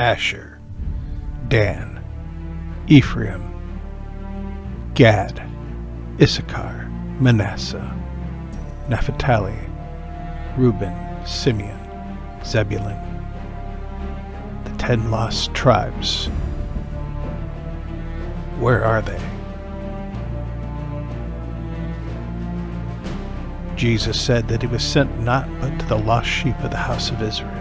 Asher, Dan, Ephraim, Gad, Issachar, Manasseh, Naphtali, Reuben, Simeon, Zebulun, the ten lost tribes. Where are they? Jesus said that he was sent not but to the lost sheep of the house of Israel.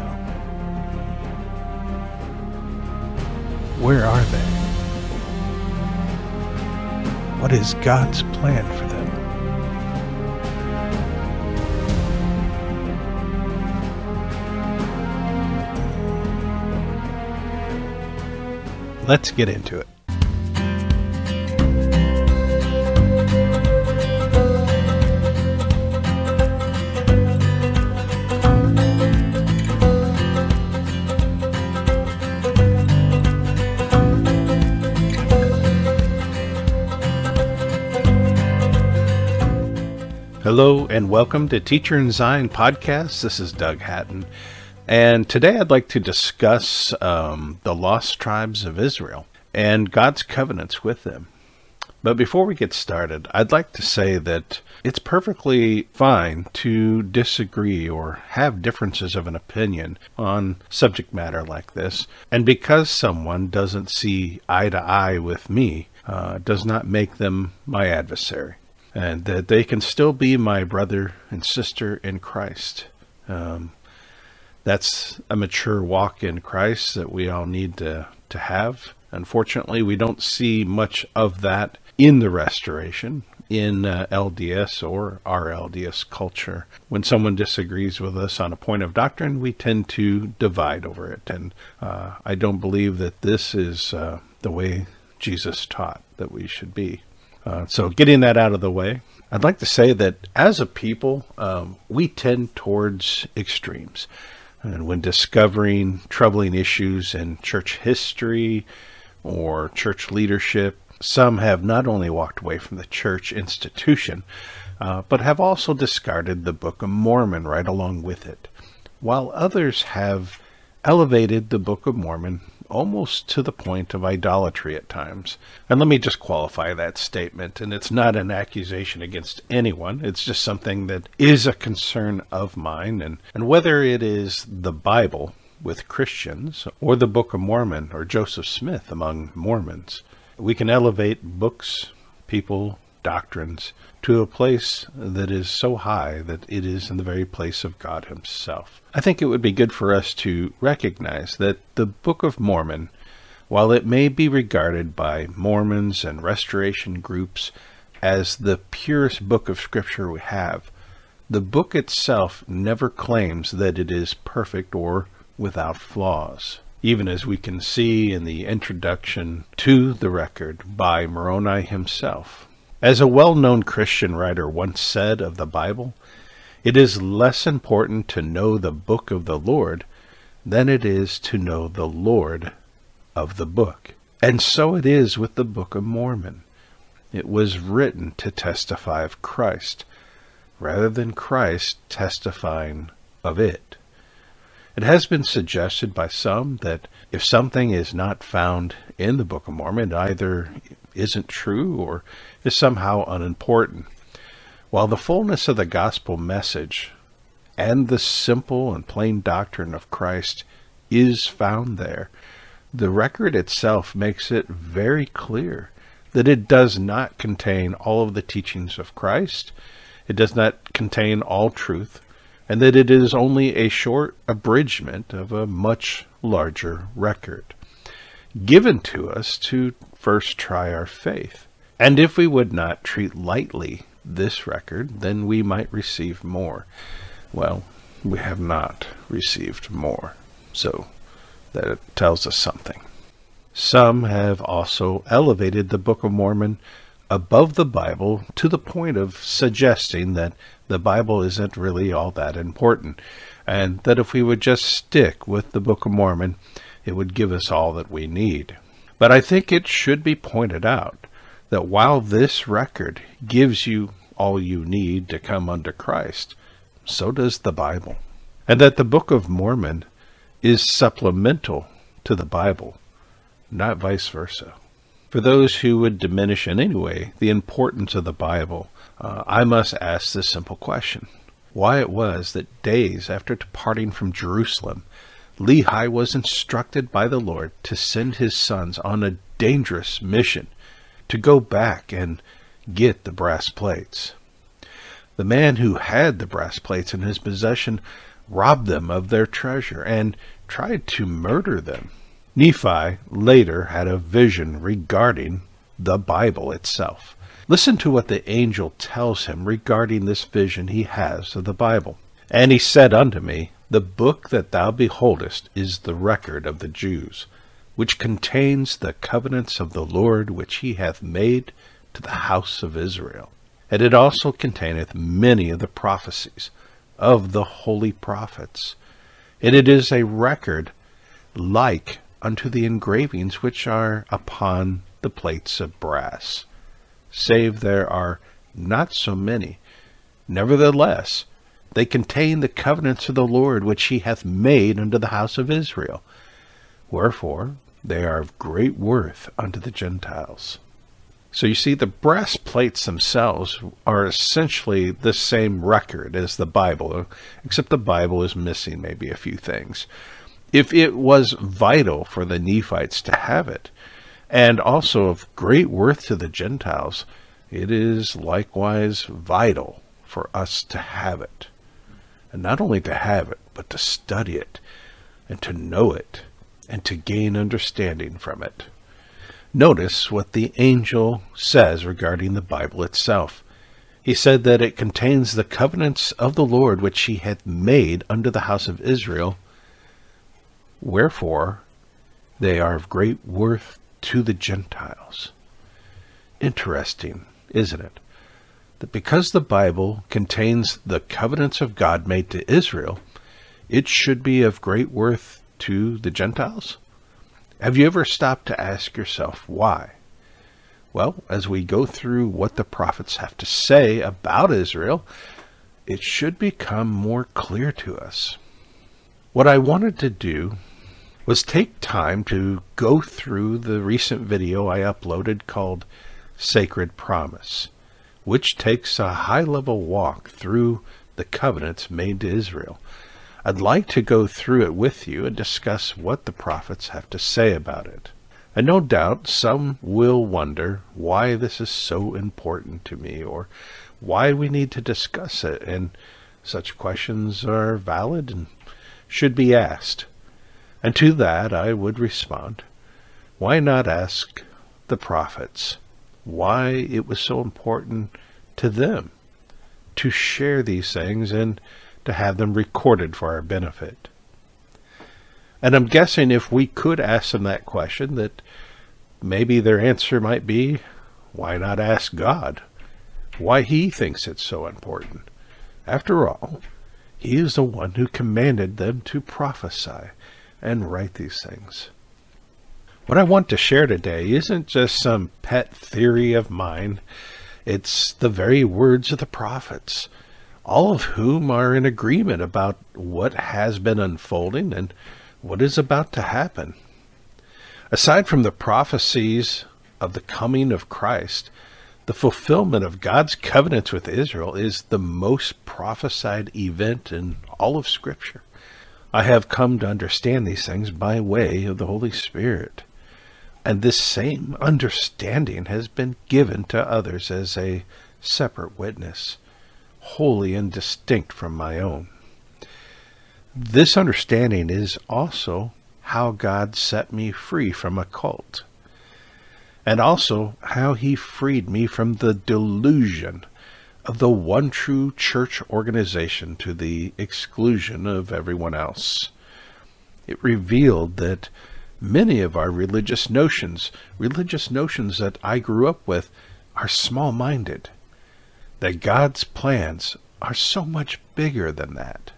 Where are they? What is God's plan for them? Let's get into it. Hello and welcome to Teacher in Zion podcast. This is Doug Hatton, and today I'd like to discuss um, the lost tribes of Israel and God's covenants with them. But before we get started, I'd like to say that it's perfectly fine to disagree or have differences of an opinion on subject matter like this. And because someone doesn't see eye to eye with me, uh, does not make them my adversary and that they can still be my brother and sister in Christ. Um, that's a mature walk in Christ that we all need to, to have. Unfortunately, we don't see much of that in the restoration, in uh, LDS or our LDS culture. When someone disagrees with us on a point of doctrine, we tend to divide over it. And uh, I don't believe that this is uh, the way Jesus taught that we should be. Uh, so, getting that out of the way, I'd like to say that as a people, um, we tend towards extremes. And when discovering troubling issues in church history or church leadership, some have not only walked away from the church institution, uh, but have also discarded the Book of Mormon right along with it, while others have elevated the Book of Mormon almost to the point of idolatry at times. And let me just qualify that statement. And it's not an accusation against anyone, it's just something that is a concern of mine. And, and whether it is the Bible with Christians or the Book of Mormon or Joseph Smith among Mormons, we can elevate books, people, doctrines to a place that is so high that it is in the very place of God Himself. I think it would be good for us to recognize that the Book of Mormon, while it may be regarded by Mormons and restoration groups as the purest book of Scripture we have, the book itself never claims that it is perfect or without flaws even as we can see in the introduction to the record by Moroni himself. As a well known Christian writer once said of the Bible, it is less important to know the book of the Lord than it is to know the Lord of the book. And so it is with the Book of Mormon. It was written to testify of Christ, rather than Christ testifying of it. It has been suggested by some that if something is not found in the Book of Mormon, either isn't true or is somehow unimportant. While the fullness of the gospel message and the simple and plain doctrine of Christ is found there, the record itself makes it very clear that it does not contain all of the teachings of Christ, it does not contain all truth, and that it is only a short abridgment of a much larger record, given to us to first try our faith. And if we would not treat lightly this record, then we might receive more. Well, we have not received more, so that tells us something. Some have also elevated the Book of Mormon above the Bible to the point of suggesting that the Bible isn't really all that important, and that if we would just stick with the Book of Mormon, it would give us all that we need. But I think it should be pointed out that while this record gives you all you need to come under Christ, so does the Bible. And that the Book of Mormon is supplemental to the Bible, not vice versa. For those who would diminish in any way the importance of the Bible, uh, I must ask this simple question why it was that days after departing from Jerusalem, Lehi was instructed by the Lord to send his sons on a dangerous mission to go back and get the brass plates. The man who had the brass plates in his possession robbed them of their treasure and tried to murder them. Nephi later had a vision regarding the Bible itself. Listen to what the angel tells him regarding this vision he has of the Bible. And he said unto me, The book that thou beholdest is the record of the Jews, which contains the covenants of the Lord which he hath made to the house of Israel. And it also containeth many of the prophecies of the holy prophets. And it is a record like unto the engravings which are upon the plates of brass save there are not so many. Nevertheless, they contain the covenants of the Lord which he hath made unto the house of Israel. Wherefore, they are of great worth unto the Gentiles. So you see, the brass plates themselves are essentially the same record as the Bible, except the Bible is missing maybe a few things. If it was vital for the Nephites to have it, and also of great worth to the Gentiles, it is likewise vital for us to have it. And not only to have it, but to study it, and to know it, and to gain understanding from it. Notice what the angel says regarding the Bible itself. He said that it contains the covenants of the Lord which he had made unto the house of Israel. Wherefore, they are of great worth to the Gentiles. Interesting, isn't it? That because the Bible contains the covenants of God made to Israel, it should be of great worth to the Gentiles? Have you ever stopped to ask yourself why? Well, as we go through what the prophets have to say about Israel, it should become more clear to us. What I wanted to do was take time to go through the recent video I uploaded called Sacred Promise, which takes a high level walk through the covenants made to Israel. I'd like to go through it with you and discuss what the prophets have to say about it. And no doubt some will wonder why this is so important to me or why we need to discuss it, and such questions are valid and should be asked. And to that I would respond, why not ask the prophets why it was so important to them to share these things and to have them recorded for our benefit? And I'm guessing if we could ask them that question, that maybe their answer might be, why not ask God why he thinks it's so important? After all, he is the one who commanded them to prophesy and write these things. What I want to share today isn't just some pet theory of mine, it's the very words of the prophets, all of whom are in agreement about what has been unfolding and what is about to happen. Aside from the prophecies of the coming of Christ, the fulfillment of God's covenants with Israel is the most prophesied event in all of Scripture. I have come to understand these things by way of the Holy Spirit. And this same understanding has been given to others as a separate witness, wholly and distinct from my own. This understanding is also how God set me free from a cult, and also how he freed me from the delusion of the one true church organization to the exclusion of everyone else. It revealed that many of our religious notions, religious notions that I grew up with, are small minded. That God's plans are so much bigger than that.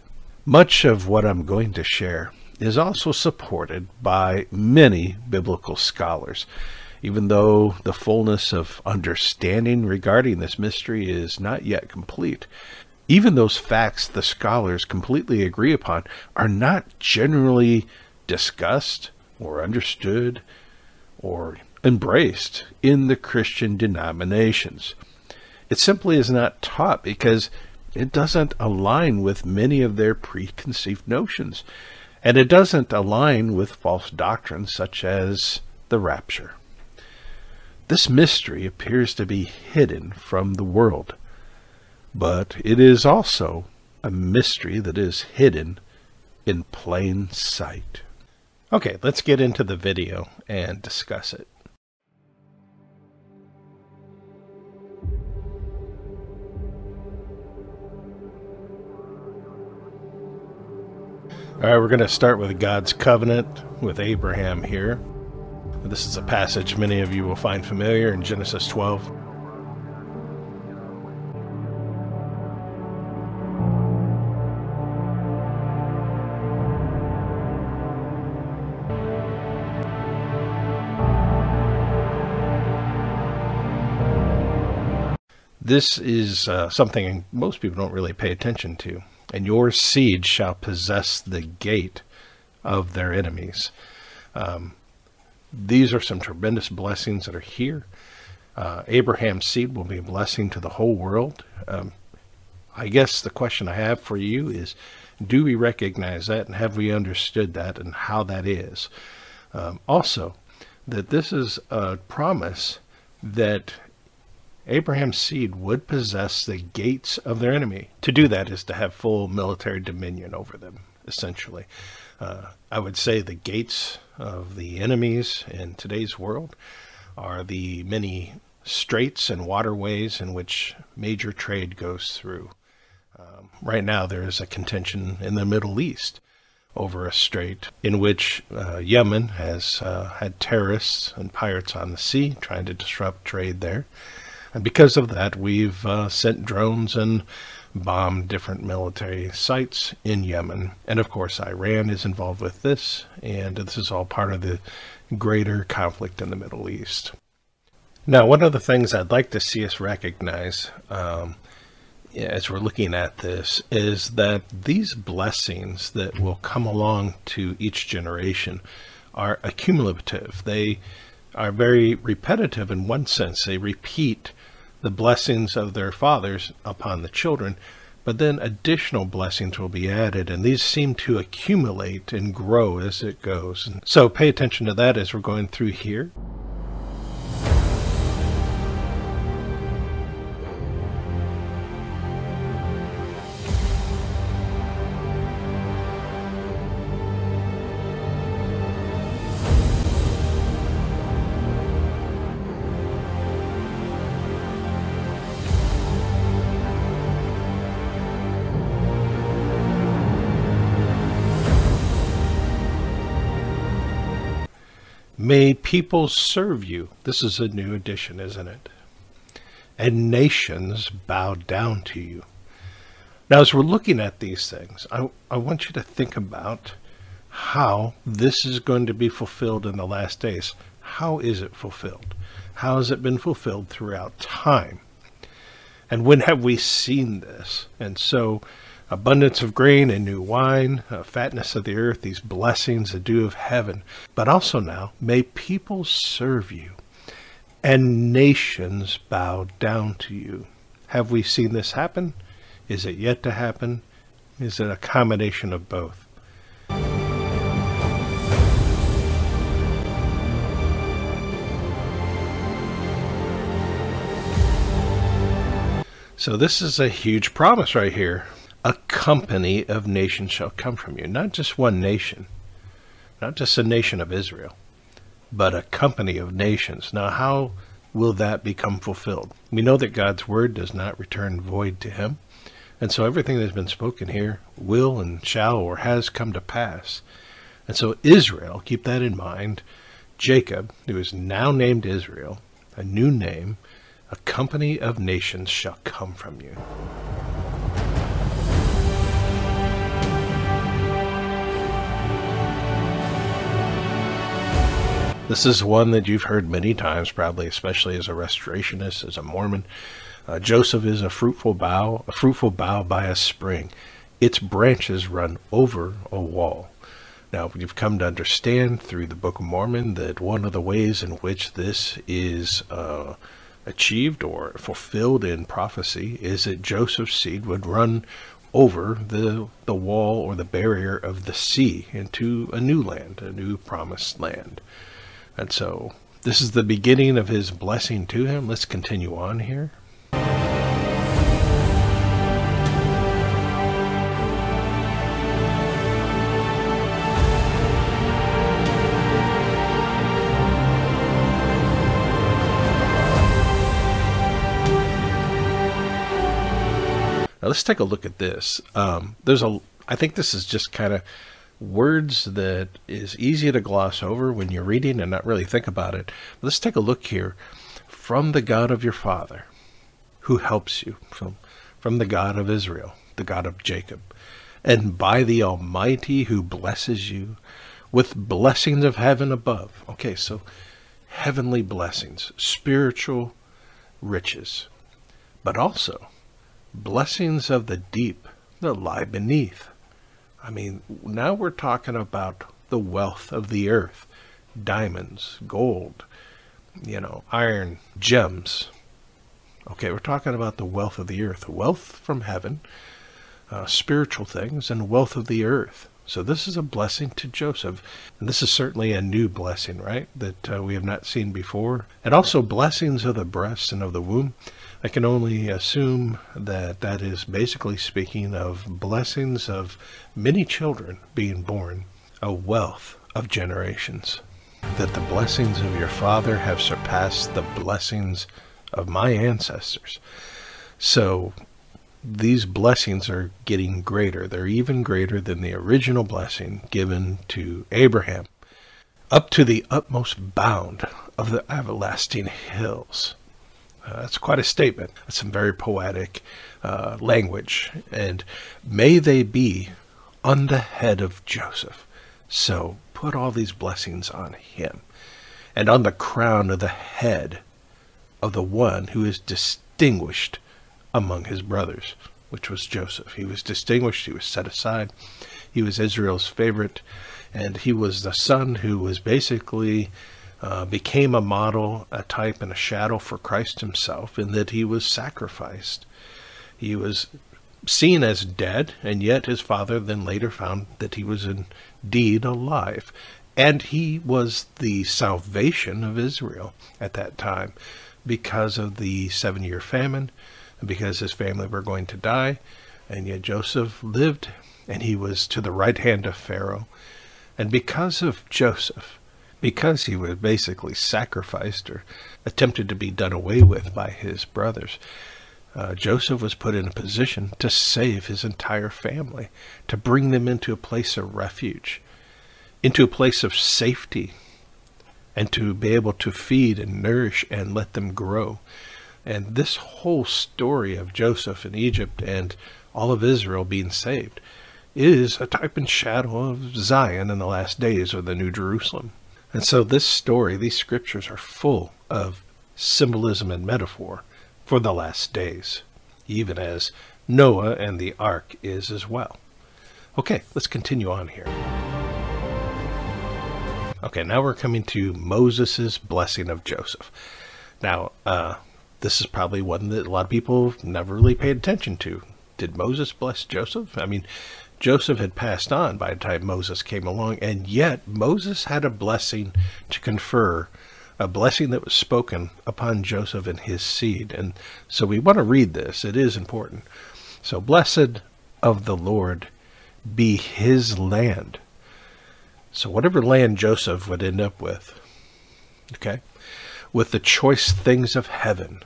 Much of what I'm going to share is also supported by many biblical scholars even though the fullness of understanding regarding this mystery is not yet complete. Even those facts the scholars completely agree upon are not generally discussed or understood or embraced in the Christian denominations. It simply is not taught because it doesn't align with many of their preconceived notions. And it doesn't align with false doctrines such as the rapture. This mystery appears to be hidden from the world, but it is also a mystery that is hidden in plain sight. Okay, let's get into the video and discuss it. All right, we're going to start with God's covenant with Abraham here. This is a passage many of you will find familiar in Genesis 12. This is uh, something most people don't really pay attention to and your seed shall possess the gate of their enemies. Um, these are some tremendous blessings that are here. Uh, Abraham's seed will be a blessing to the whole world. Um, I guess the question I have for you is do we recognize that and have we understood that and how that is? Um, also, that this is a promise that Abraham's seed would possess the gates of their enemy. To do that is to have full military dominion over them, essentially. Uh, I would say the gates of the enemies in today's world are the many straits and waterways in which major trade goes through. Um, right now, there is a contention in the Middle East over a strait in which uh, Yemen has uh, had terrorists and pirates on the sea trying to disrupt trade there. And because of that, we've uh, sent drones and bombed different military sites in Yemen. And of course, Iran is involved with this, and this is all part of the greater conflict in the Middle East. Now, one of the things I'd like to see us recognize um, as we're looking at this is that these blessings that will come along to each generation are accumulative. They are very repetitive in one sense. They repeat the blessings of their fathers upon the children, but then additional blessings will be added, and these seem to accumulate and grow as it goes. And so pay attention to that as we're going through here. May people serve you. This is a new edition, isn't it? And nations bow down to you. Now, as we're looking at these things, I, I want you to think about how this is going to be fulfilled in the last days. How is it fulfilled? How has it been fulfilled throughout time? And when have we seen this? And so, abundance of grain and new wine, uh, fatness of the earth, these blessings, the dew of heaven. But also now, may people serve you and nations bow down to you. Have we seen this happen? Is it yet to happen? Is it a combination of both? So, this is a huge promise right here a company of nations shall come from you. Not just one nation, not just a nation of Israel, but a company of nations. Now, how will that become fulfilled? We know that God's word does not return void to him. And so everything that's been spoken here will and shall or has come to pass. And so Israel, keep that in mind, Jacob, who is now named Israel, a new name, a company of nations shall come from you. This is one that you've heard many times, probably, especially as a restorationist, as a Mormon. Uh, Joseph is a fruitful bough, a fruitful bough by a spring. Its branches run over a wall. Now, you've come to understand through the Book of Mormon that one of the ways in which this is uh, achieved or fulfilled in prophecy is that Joseph's seed would run over the the wall or the barrier of the sea into a new land, a new promised land. And so this is the beginning of his blessing to him. Let's continue on here. Now let's take a look at this. Um, there's a, I think this is just kind of words that is easy to gloss over when you're reading and not really think about it. Let's take a look here from the God of your father, who helps you from from the God of Israel, the God of Jacob, and by the Almighty who blesses you with blessings of heaven above. Okay, so heavenly blessings, spiritual riches, but also blessings of the deep that lie beneath. I mean, now we're talking about the wealth of the earth diamonds, gold, you know, iron, gems. Okay, we're talking about the wealth of the earth, wealth from heaven, uh, spiritual things, and wealth of the earth. So this is a blessing to Joseph. And this is certainly a new blessing, right? That uh, we have not seen before. And also blessings of the breast and of the womb. I can only assume that that is basically speaking of blessings of many children being born, a wealth of generations. That the blessings of your father have surpassed the blessings of my ancestors. So these blessings are getting greater. They're even greater than the original blessing given to Abraham, up to the utmost bound of the everlasting hills. Uh, that's quite a statement. That's some very poetic uh, language. And may they be on the head of Joseph. So put all these blessings on him and on the crown of the head of the one who is distinguished among his brothers, which was Joseph. He was distinguished, he was set aside, he was Israel's favorite, and he was the son who was basically uh, became a model, a type, and a shadow for Christ himself, in that he was sacrificed. He was seen as dead, and yet his father then later found that he was indeed alive. And he was the salvation of Israel at that time because of the seven year famine because his family were going to die. And yet Joseph lived, and he was to the right hand of Pharaoh. And because of Joseph, because he was basically sacrificed or attempted to be done away with by his brothers, uh, Joseph was put in a position to save his entire family, to bring them into a place of refuge, into a place of safety, and to be able to feed and nourish and let them grow. And this whole story of Joseph in Egypt and all of Israel being saved is a type and shadow of Zion in the last days or the New Jerusalem. And so this story, these scriptures are full of symbolism and metaphor for the last days, even as Noah and the ark is as well. Okay, let's continue on here. Okay, now we're coming to Moses' blessing of Joseph. Now, uh, this is probably one that a lot of people never really paid attention to. Did Moses bless Joseph? I mean, Joseph had passed on by the time Moses came along, and yet Moses had a blessing to confer, a blessing that was spoken upon Joseph and his seed. And so we want to read this, it is important. So, blessed of the Lord be his land. So, whatever land Joseph would end up with, okay, with the choice things of heaven,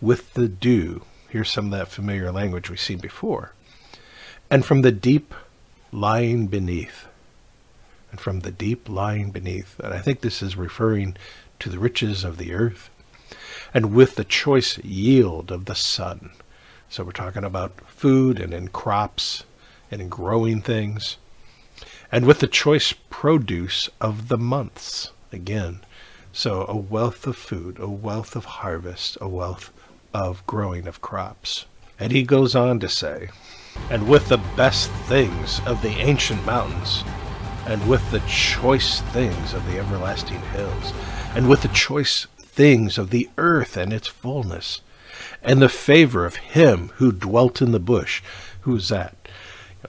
with the dew. Here's some of that familiar language we've seen before. And from the deep lying beneath. And from the deep lying beneath. And I think this is referring to the riches of the earth. And with the choice yield of the sun. So we're talking about food and in crops and in growing things. And with the choice produce of the months. Again, so a wealth of food, a wealth of harvest, a wealth of growing of crops. And he goes on to say, and with the best things of the ancient mountains, and with the choice things of the everlasting hills, and with the choice things of the earth and its fullness, and the favor of him who dwelt in the bush. Who's that?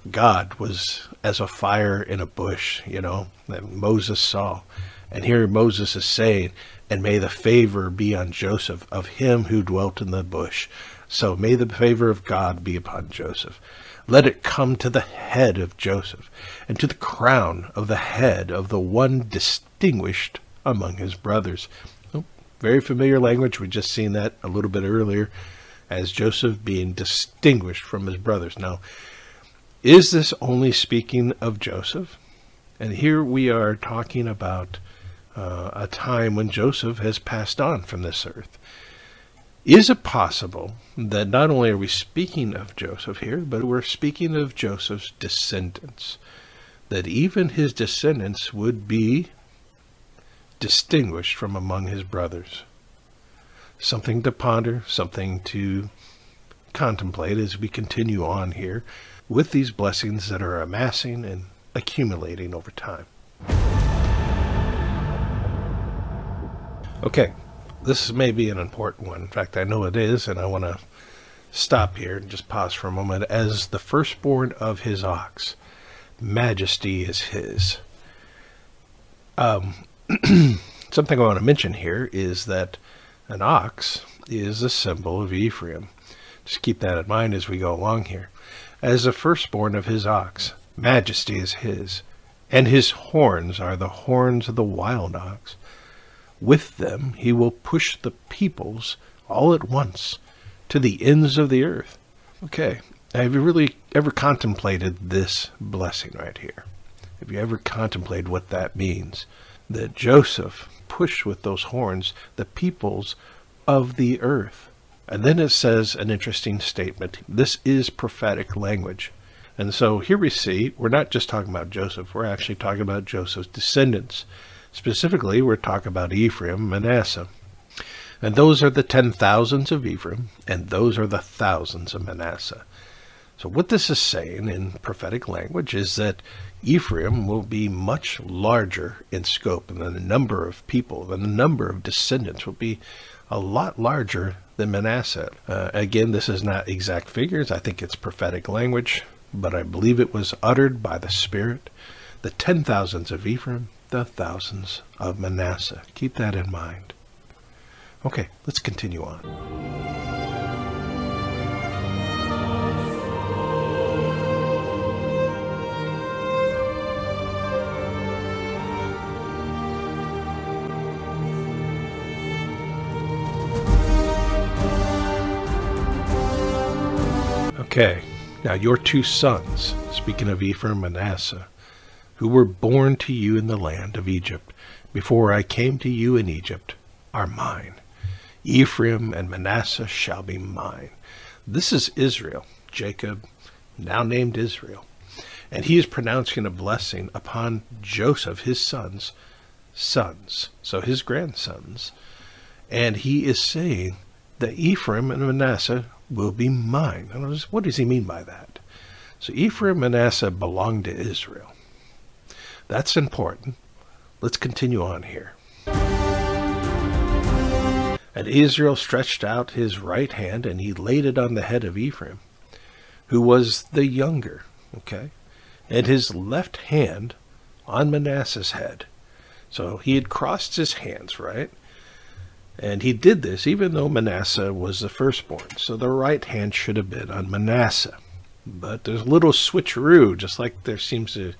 God was as a fire in a bush, you know, that Moses saw. And here Moses is saying, and may the favor be on Joseph of him who dwelt in the bush. So may the favor of God be upon Joseph. Let it come to the head of Joseph, and to the crown of the head of the one distinguished among his brothers. Oh, very familiar language. We've just seen that a little bit earlier as Joseph being distinguished from his brothers. Now, is this only speaking of Joseph? And here we are talking about uh, a time when Joseph has passed on from this earth. Is it possible that not only are we speaking of Joseph here, but we're speaking of Joseph's descendants? That even his descendants would be distinguished from among his brothers? Something to ponder, something to contemplate as we continue on here with these blessings that are amassing and accumulating over time. Okay, this may be an important one. In fact, I know it is, and I want to stop here and just pause for a moment. As the firstborn of his ox, majesty is his. Um, something I want to mention here is that an ox is a symbol of Ephraim. Just keep that in mind as we go along here. As the firstborn of his ox, majesty is his, and his horns are the horns of the wild ox. With them he will push the peoples all at once to the ends of the earth. Okay, have you really ever contemplated this blessing right here? Have you ever contemplated what that means? That Joseph pushed with those horns the peoples of the earth. And then it says an interesting statement. This is prophetic language. And so here we see we're not just talking about Joseph, we're actually talking about Joseph's descendants. Specifically, we're talking about Ephraim, Manasseh. And those are the ten thousands of Ephraim, and those are the thousands of Manasseh. So, what this is saying in prophetic language is that Ephraim will be much larger in scope, and the number of people, and the number of descendants will be a lot larger than Manasseh. Uh, again, this is not exact figures. I think it's prophetic language, but I believe it was uttered by the Spirit. The ten thousands of Ephraim, the thousands of Manasseh. Keep that in mind. Okay, let's continue on. Okay, now your two sons, speaking of Ephraim and Manasseh, who were born to you in the land of Egypt, before I came to you in Egypt, are mine. Ephraim and Manasseh shall be mine. This is Israel, Jacob, now named Israel. And he is pronouncing a blessing upon Joseph, his sons, sons, so his grandsons. And he is saying that Ephraim and Manasseh will be mine. What does he mean by that? So Ephraim and Manasseh belong to Israel. That's important. Let's continue on here. And Israel stretched out his right hand, and he laid it on the head of Ephraim, who was the younger, okay, and his left hand on Manasseh's head. So he had crossed his hands, right? And he did this even though Manasseh was the firstborn. So the right hand should have been on Manasseh. But there's a little switcheroo, just like there seems to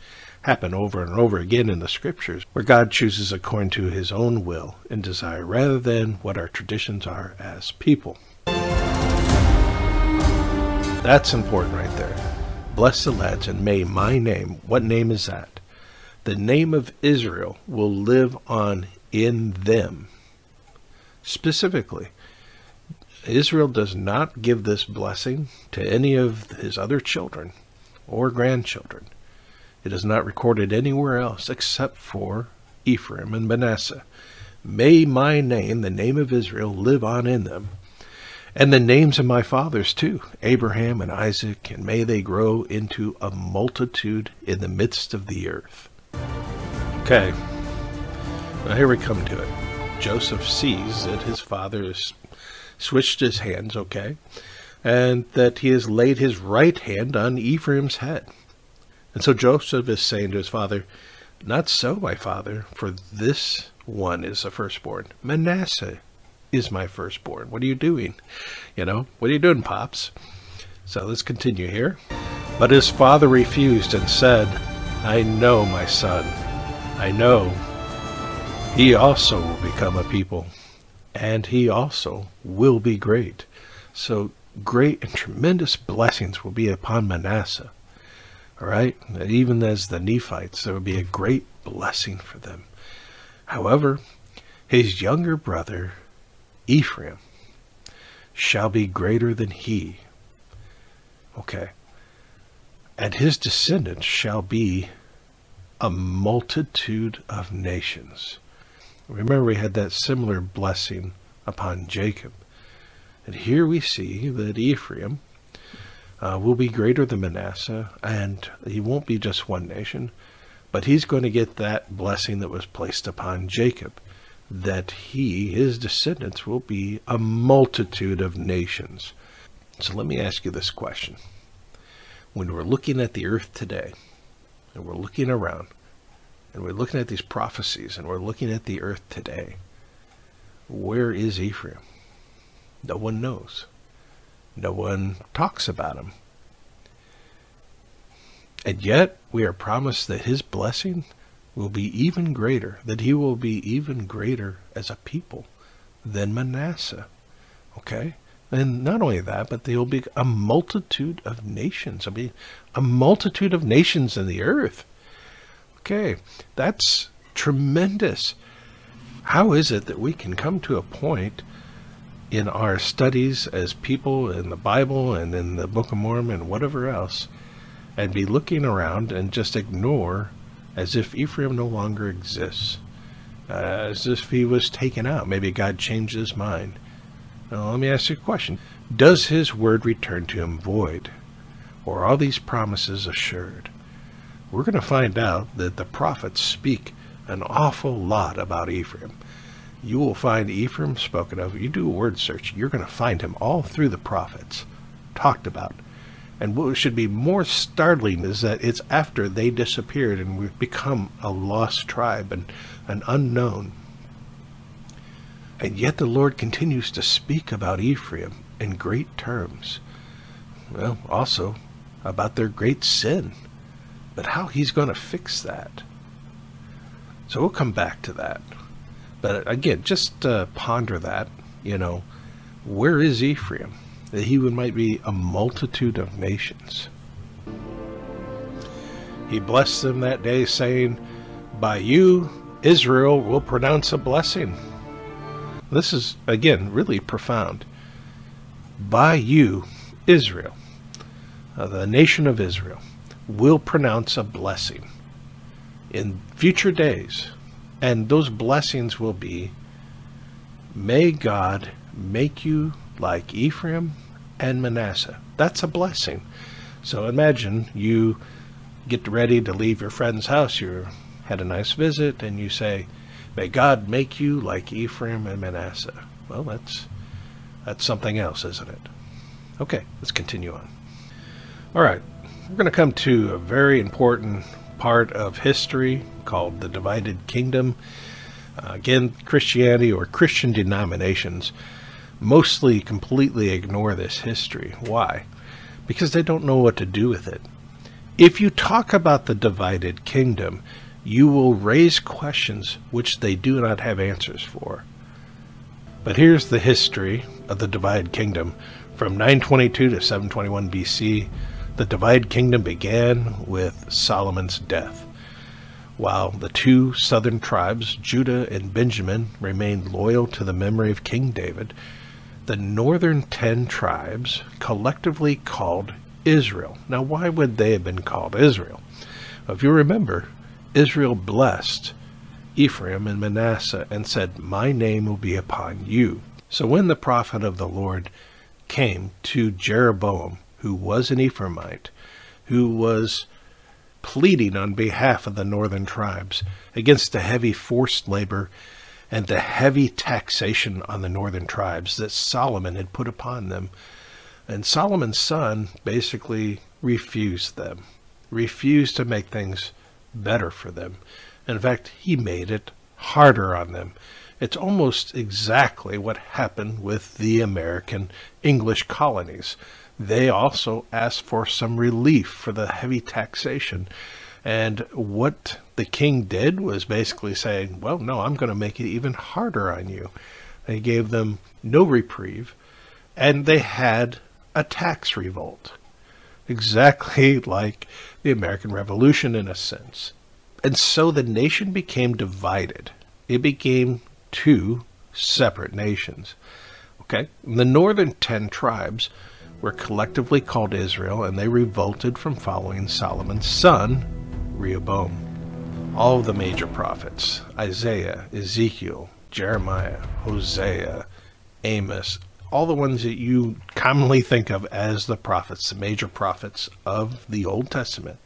happen over and over again in the scriptures, where God chooses according to his own will and desire rather than what our traditions are as people. That's important right there. Bless the lads, and may my name, what name is that? The name of Israel will live on in them. Specifically, Israel does not give this blessing to any of his other children or grandchildren. It is not recorded anywhere else except for Ephraim and Manasseh. May my name, the name of Israel, live on in them, and the names of my fathers too, Abraham and Isaac, and may they grow into a multitude in the midst of the earth. Okay, now here we come to it. Joseph sees that his father has switched his hands, okay, and that he has laid his right hand on Ephraim's head. And so Joseph is saying to his father, Not so, my father, for this one is the firstborn. Manasseh is my firstborn. What are you doing? You know, what are you doing, Pops? So let's continue here. But his father refused and said, I know, my son. I know. He also will become a people, and he also will be great. So great and tremendous blessings will be upon Manasseh. All right? Even as the Nephites, there would be a great blessing for them. However, his younger brother, Ephraim, shall be greater than he. Okay. And his descendants shall be a multitude of nations. Remember, we had that similar blessing upon Jacob. And here we see that Ephraim uh, will be greater than Manasseh, and he won't be just one nation, but he's going to get that blessing that was placed upon Jacob, that he, his descendants, will be a multitude of nations. So let me ask you this question. When we're looking at the earth today, and we're looking around, and we're looking at these prophecies, and we're looking at the earth today, where is Ephraim? No one knows. No one talks about him. And yet we are promised that his blessing will be even greater, that he will be even greater as a people than Manasseh. Okay? And not only that, but there will be a multitude of nations. I mean, a multitude of nations in the earth. Okay, that's tremendous. How is it that we can come to a point in our studies as people in the Bible and in the Book of Mormon and whatever else, and be looking around and just ignore as if Ephraim no longer exists, uh, as if he was taken out. Maybe God changed his mind. Now, let me ask you a question Does his word return to him void, or are all these promises assured? We're going to find out that the prophets speak an awful lot about Ephraim you will find Ephraim spoken of. You do a word search, you're going to find him all through the prophets talked about. And what should be more startling is that it's after they disappeared and we've become a lost tribe and an unknown. And yet the Lord continues to speak about Ephraim in great terms. Well, also about their great sin. But how he's going to fix that. So we'll come back to that. But again, just uh, ponder that. You know, where is Ephraim? That he would might be a multitude of nations. He blessed them that day, saying, By you, Israel will pronounce a blessing. This is, again, really profound. By you, Israel, uh, the nation of Israel, will pronounce a blessing. In future days, and those blessings will be May God make you like Ephraim and Manasseh. That's a blessing. So imagine you get ready to leave your friend's house. You had a nice visit, and you say, "May God make you like Ephraim and Manasseh." Well, that's that's something else, isn't it? Okay, let's continue on. All right, we're going to come to a very important part of history called the Divided Kingdom. Uh, again, Christianity or Christian denominations mostly completely ignore this history. Why? Because they don't know what to do with it. If you talk about the divided kingdom, you will raise questions which they do not have answers for. But here's the history of the divided kingdom. From 922 to 721 BC, the divided kingdom began with Solomon's death. While the two southern tribes, Judah and Benjamin, remained loyal to the memory of King David, the northern ten tribes collectively called Israel. Now, why would they have been called Israel? If you remember, Israel blessed Ephraim and Manasseh and said, My name will be upon you. So when the prophet of the Lord came to Jeroboam, who was an Ephraimite, who was pleading on behalf of the northern tribes against the heavy forced labor and the heavy taxation on the northern tribes that Solomon had put upon them. And Solomon's son basically refused them, refused to make things better for them. In fact, he made it harder on them. It's almost exactly what happened with the American English colonies. They also asked for some relief for the heavy taxation. And what the king did was basically saying, well, no, I'm going to make it even harder on you. They gave them no reprieve, and they had a tax revolt, exactly like the American Revolution in a sense. And so the nation became divided. It became two separate nations. Okay? The northern ten tribes were collectively called Israel, and they revolted from following Solomon's son, Rehoboam. All the major prophets Isaiah, Ezekiel, Jeremiah, Hosea, Amos, all the ones that you commonly think of as the prophets, the major prophets of the Old Testament,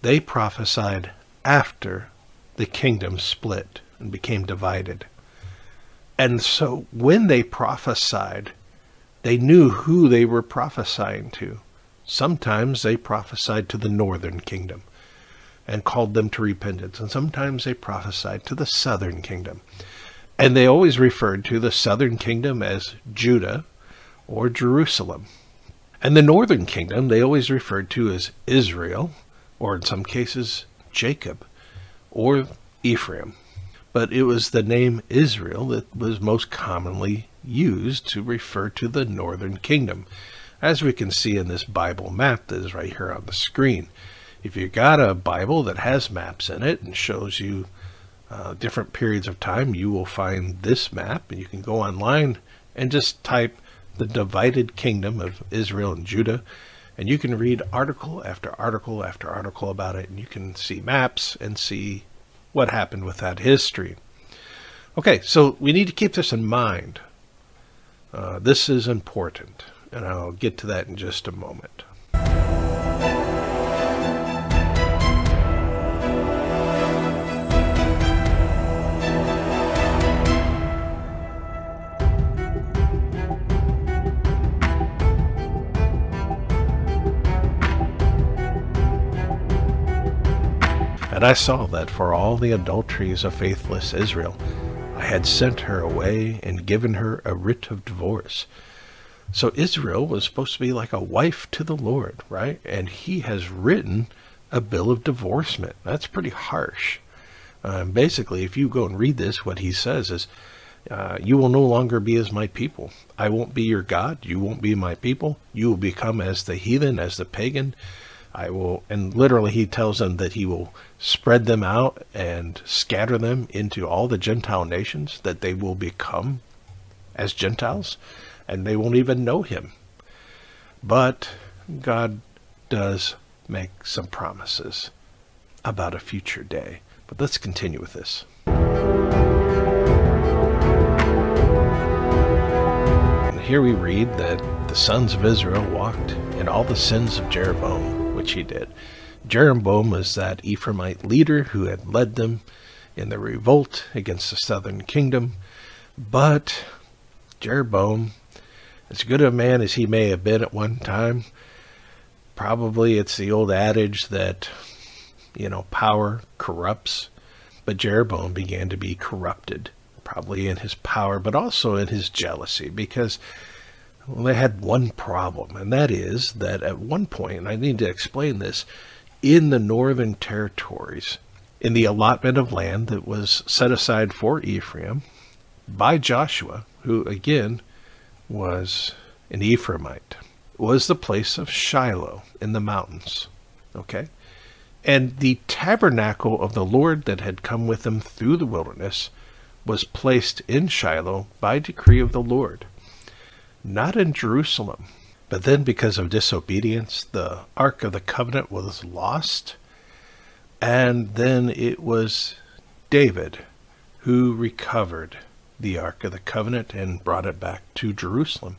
they prophesied after the kingdom split and became divided. And so when they prophesied, they knew who they were prophesying to. Sometimes they prophesied to the northern kingdom and called them to repentance, and sometimes they prophesied to the southern kingdom. And they always referred to the southern kingdom as Judah or Jerusalem. And the northern kingdom they always referred to as Israel, or in some cases, Jacob, or Ephraim but it was the name Israel that was most commonly used to refer to the northern kingdom, as we can see in this Bible map that is right here on the screen. If you got a Bible that has maps in it and shows you uh, different periods of time, you will find this map, and you can go online and just type the divided kingdom of Israel and Judah, and you can read article after article after article about it, and you can see maps and see what happened with that history. Okay, so we need to keep this in mind. Uh, this is important, and I'll get to that in just a moment. And I saw that for all the adulteries of faithless Israel, I had sent her away and given her a writ of divorce. So Israel was supposed to be like a wife to the Lord, right? And he has written a bill of divorcement. That's pretty harsh. Um, basically, if you go and read this, what he says is, uh, You will no longer be as my people. I won't be your God. You won't be my people. You will become as the heathen, as the pagan. I will, and literally he tells them that he will spread them out and scatter them into all the Gentile nations, that they will become as Gentiles, and they won't even know him. But God does make some promises about a future day. But let's continue with this. And here we read that the sons of Israel walked in all the sins of Jeroboam he did. Jeroboam was that Ephraimite leader who had led them in the revolt against the southern kingdom. But Jeroboam, as good a man as he may have been at one time, probably it's the old adage that, you know, power corrupts. But Jeroboam began to be corrupted, probably in his power, but also in his jealousy, because well, they had one problem, and that is that at one point, and I need to explain this, in the northern territories, in the allotment of land that was set aside for Ephraim by Joshua, who again was an Ephraimite, was the place of Shiloh in the mountains. Okay? And the tabernacle of the Lord that had come with them through the wilderness was placed in Shiloh by decree of the Lord not in Jerusalem. But then, because of disobedience, the Ark of the Covenant was lost. And then it was David who recovered the Ark of the Covenant and brought it back to Jerusalem.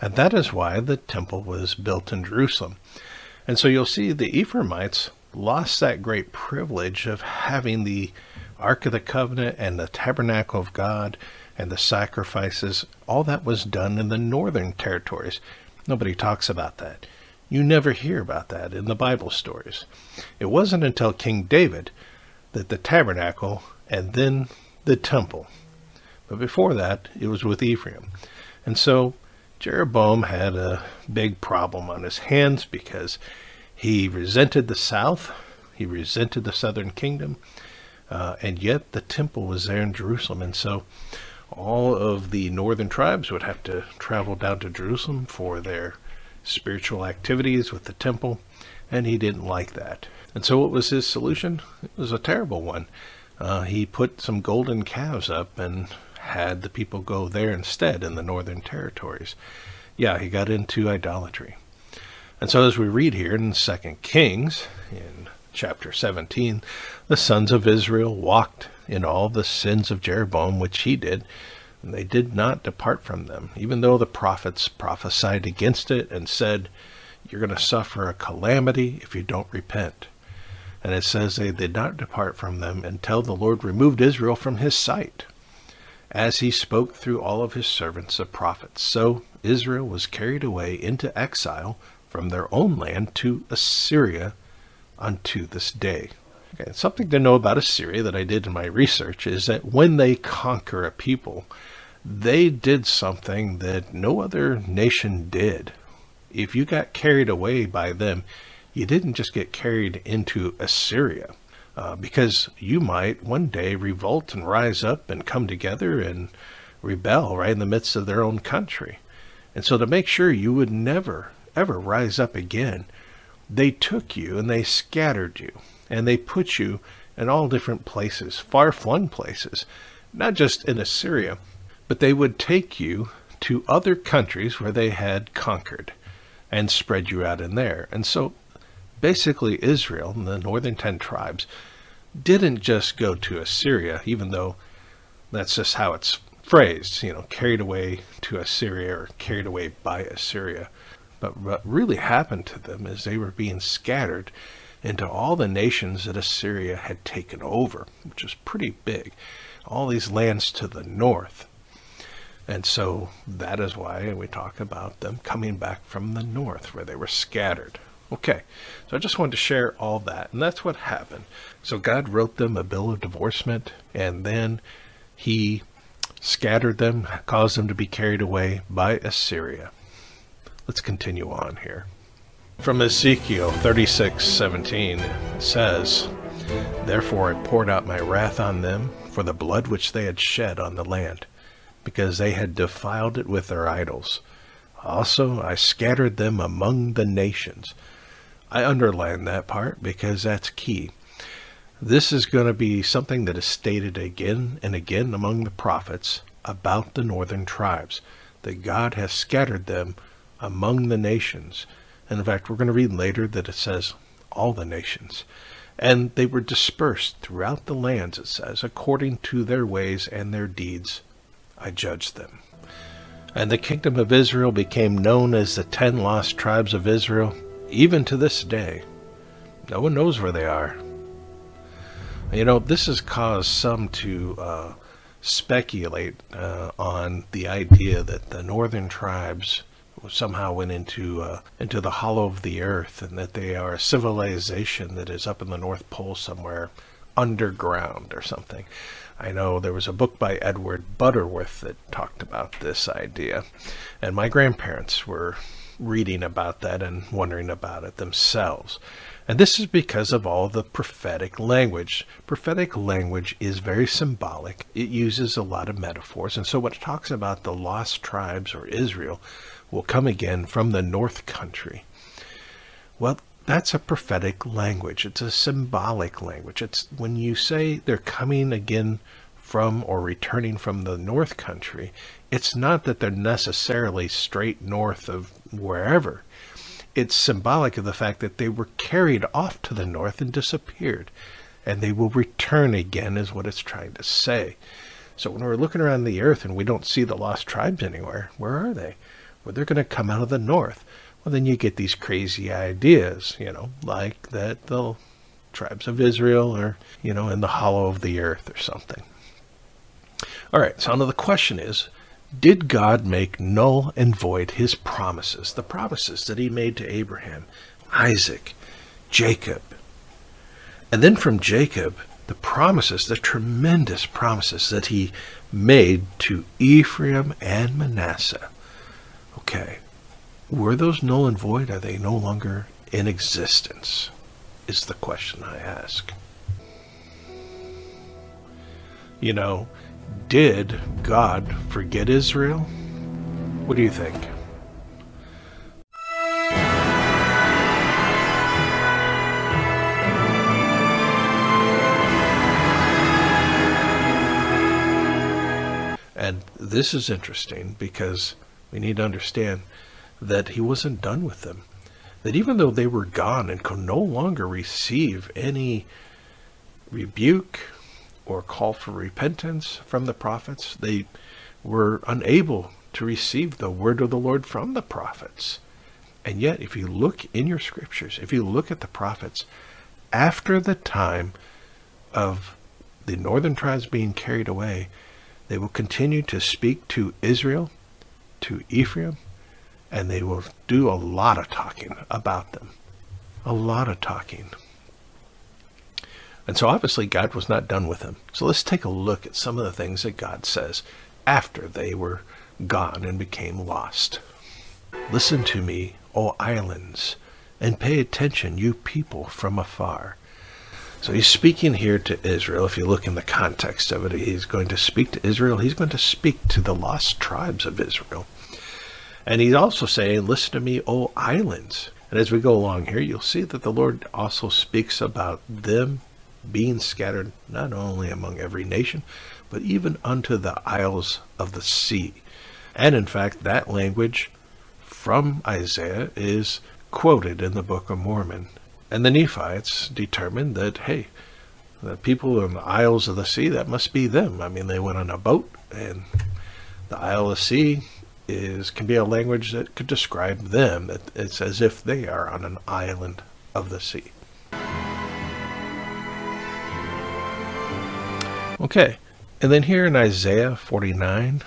And that is why the temple was built in Jerusalem. And so you'll see the Ephraimites lost that great privilege of having the Ark of the Covenant and the Tabernacle of God and the sacrifices. All that was done in the northern territories. Nobody talks about that. You never hear about that in the Bible stories. It wasn't until King David that the tabernacle and then the temple. But before that, it was with Ephraim. And so Jeroboam had a big problem on his hands because he resented the south, he resented the southern kingdom, uh, and yet the temple was there in Jerusalem. And so all of the northern tribes would have to travel down to Jerusalem for their spiritual activities with the temple, and he didn't like that. And so, what was his solution? It was a terrible one. Uh, he put some golden calves up and had the people go there instead in the northern territories. Yeah, he got into idolatry. And so, as we read here in Second Kings, in chapter 17, the sons of Israel walked in all the sins of Jeroboam, which he did, and they did not depart from them, even though the prophets prophesied against it and said, You're going to suffer a calamity if you don't repent. And it says they did not depart from them until the Lord removed Israel from his sight, as he spoke through all of his servants the prophets. So Israel was carried away into exile from their own land to Assyria unto this day. Okay, something to know about Assyria that I did in my research is that when they conquer a people, they did something that no other nation did. If you got carried away by them, you didn't just get carried into Assyria, uh, because you might one day revolt and rise up and come together and rebel right in the midst of their own country. And so, to make sure you would never, ever rise up again, they took you and they scattered you and they put you in all different places, far flung places, not just in Assyria but they would take you to other countries where they had conquered and spread you out in there. And so basically, Israel and the northern ten tribes didn't just go to Assyria, even though that's just how it's phrased, you know, carried away to Assyria or carried away by Assyria. But what really happened to them is they were being scattered into all the nations that Assyria had taken over, which was pretty big. All these lands to the north. And so that is why we talk about them coming back from the north where they were scattered. Okay, so I just wanted to share all that, and that's what happened. So God wrote them a bill of divorcement, and then He scattered them, caused them to be carried away by Assyria. Let's continue on here. From Ezekiel 36:17 says, Therefore I poured out my wrath on them for the blood which they had shed on the land because they had defiled it with their idols. Also, I scattered them among the nations. I underline that part because that's key. This is going to be something that is stated again and again among the prophets about the northern tribes, that God has scattered them among the nations. And in fact, we're going to read later that it says all the nations. And they were dispersed throughout the lands, it says, according to their ways and their deeds I judged them. And the kingdom of Israel became known as the ten lost tribes of Israel, even to this day. No one knows where they are. You know, this has caused some to uh, speculate uh, on the idea that the northern tribes somehow went into uh, into the hollow of the earth, and that they are a civilization that is up in the North Pole somewhere underground or something. I know there was a book by Edward Butterworth that talked about this idea, and my grandparents were reading about that and wondering about it themselves. And this is because of all the prophetic language. Prophetic language is very symbolic. It uses a lot of metaphors. And so when it talks about the lost tribes or Israel will come again from the north country, well, that's a prophetic language. It's a symbolic language. It's when you say they're coming again from or returning from the north country, it's not that they're necessarily straight north of wherever. It's symbolic of the fact that they were carried off to the north and disappeared, and they will return again, is what it's trying to say. So when we're looking around the earth and we don't see the lost tribes anywhere, where are they? Well, they're going to come out of the north well, then you get these crazy ideas, you know, like that the tribes of Israel are, you know, in the hollow of the earth or something. All right, so now the question is Did God make null and void his promises, the promises that he made to Abraham, Isaac, Jacob? And then from Jacob, the promises, the tremendous promises that he made to Ephraim and Manasseh. Okay, were those null and void? Are they no longer in existence? Is the question I ask. You know, did God forget Israel? What do you think? And this is interesting because we need to understand that he wasn't done with them. That even though they were gone and could no longer receive any rebuke or call for repentance from the prophets, they were unable to receive the word of the Lord from the prophets. And yet, if you look in your scriptures, if you look at the prophets, after the time of the northern tribes being carried away, they will continue to speak to Israel, to Ephraim, and they will do a lot of talking about them. A lot of talking. And so obviously God was not done with them. So let's take a look at some of the things that God says after they were gone and became lost. Listen to me, O islands, and pay attention, you people from afar. So he's speaking here to Israel. If you look in the context of it, he's going to speak to Israel. He's going to speak to the lost tribes of Israel. And he's also saying, Listen to me, O islands. And as we go along here, you'll see that the Lord also speaks about them being scattered not only among every nation, but even unto the isles of the sea. And in fact, that language from Isaiah is quoted in the Book of Mormon and the Nephites determined that, hey, the people in the Isles of the Sea, that must be them. I mean, they went on a boat, and the Isle of the Sea is can be a language that could describe them. It's as if they are on an island of the sea. Okay, and then here in Isaiah 49,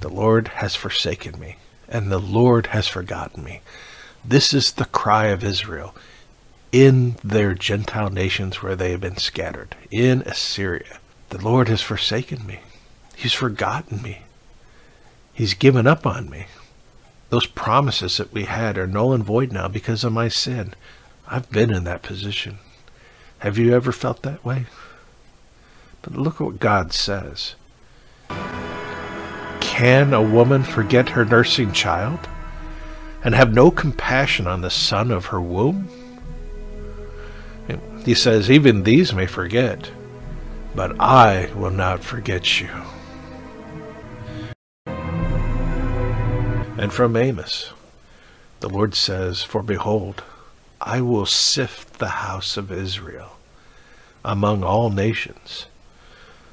the Lord has forsaken me, and the Lord has forgotten me. This is the cry of Israel in their Gentile nations where they have been scattered, in Assyria. The Lord has forsaken me. He's forgotten me. He's given up on me. Those promises that we had are null and void now because of my sin. I've been in that position. Have you ever felt that way? But look what God says. Can a woman forget her nursing child and have no compassion on the son of her womb? He says, Even these may forget, but I will not forget you. And from Amos, the Lord says, For behold, I will sift the house of Israel among all nations.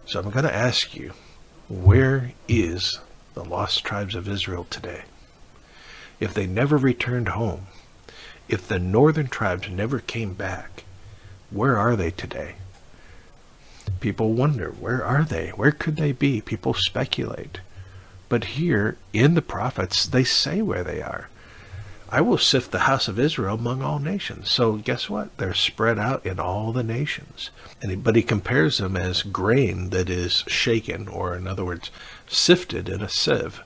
So I'm going to ask you, where is the lost tribes of Israel today? If they never returned home, if the northern tribes never came back, where are they today? People wonder, where are they? Where could they be? People speculate. But here in the prophets, they say where they are. I will sift the house of Israel among all nations. So guess what? They're spread out in all the nations. And he, but he compares them as grain that is shaken, or in other words, sifted in a sieve.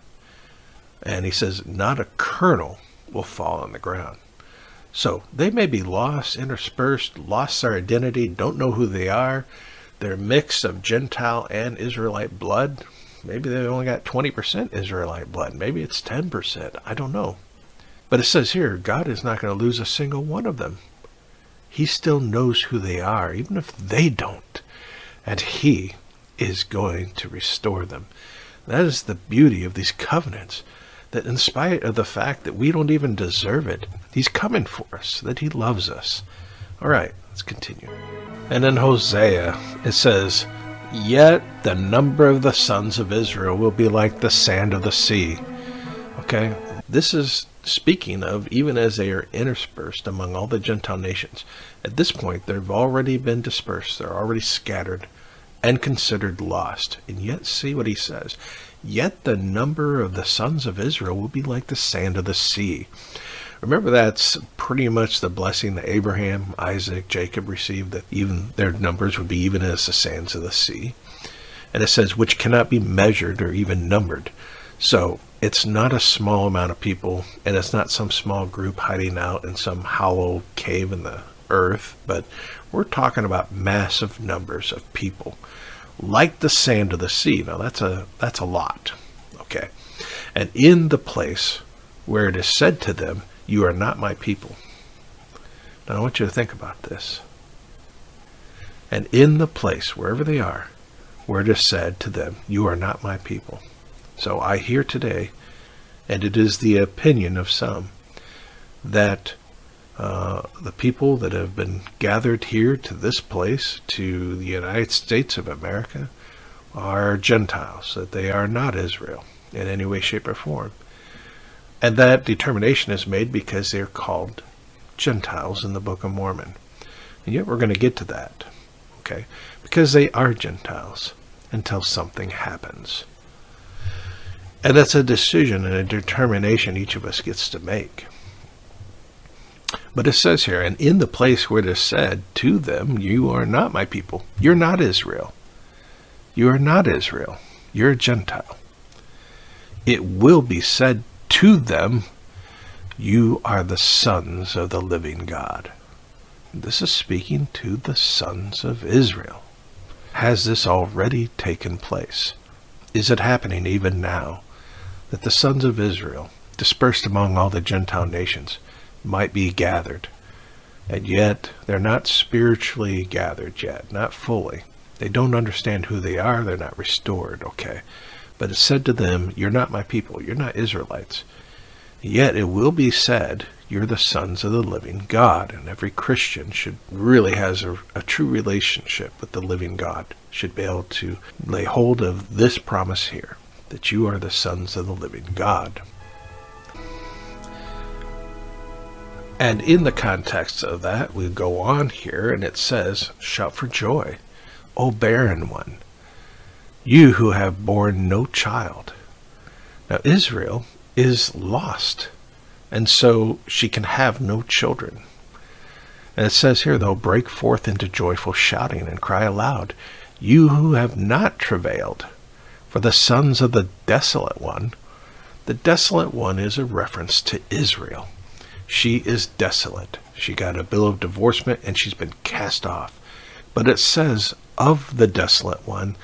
And he says, not a kernel will fall on the ground. So they may be lost, interspersed, lost their identity, don't know who they are. They're mixed of Gentile and Israelite blood. Maybe they've only got 20% Israelite blood. Maybe it's 10%. I don't know. But it says here, God is not going to lose a single one of them. He still knows who they are, even if they don't. And He is going to restore them. That is the beauty of these covenants that in spite of the fact that we don't even deserve it, He's coming for us, that He loves us. All right, let's continue. And in Hosea, it says, Yet the number of the sons of Israel will be like the sand of the sea. Okay, this is speaking of even as they are interspersed among all the Gentile nations. At this point, they've already been dispersed, they're already scattered and considered lost. And yet, see what he says. Yet the number of the sons of Israel will be like the sand of the sea. Remember, that's pretty much the blessing that Abraham, Isaac, Jacob received, that even their numbers would be even as the sands of the sea. And it says, which cannot be measured or even numbered. So it's not a small amount of people, and it's not some small group hiding out in some hollow cave in the earth, but we're talking about massive numbers of people, like the sand of the sea. Now that's a that's a lot, okay. And in the place where it is said to them, "You are not my people." Now I want you to think about this. And in the place wherever they are, where it is said to them, "You are not my people." So I hear today, and it is the opinion of some, that uh, the people that have been gathered here to this place, to the United States of America, are Gentiles, that they are not Israel in any way, shape, or form. And that determination is made because they're called Gentiles in the Book of Mormon. And yet we're going to get to that, okay? Because they are Gentiles until something happens. And that's a decision and a determination each of us gets to make. But it says here, and in the place where it is said to them, You are not my people. You're not Israel. You are not Israel. You're a Gentile. It will be said to them, You are the sons of the living God. This is speaking to the sons of Israel. Has this already taken place? Is it happening even now? That the sons of Israel, dispersed among all the Gentile nations, might be gathered. And yet, they're not spiritually gathered yet, not fully. They don't understand who they are, they're not restored, okay? But it's said to them, You're not my people, you're not Israelites. Yet it will be said, You're the sons of the living God. And every Christian should really has a, a true relationship with the living God, should be able to lay hold of this promise here that you are the sons of the living God. And in the context of that, we go on here and it says, Shout for joy, O barren one, you who have borne no child. Now, Israel is lost, and so she can have no children. And it says here, though, break forth into joyful shouting and cry aloud, you who have not travailed for the sons of the desolate one. The desolate one is a reference to Israel. She is desolate. She got a bill of divorcement and she's been cast off. But it says of the desolate one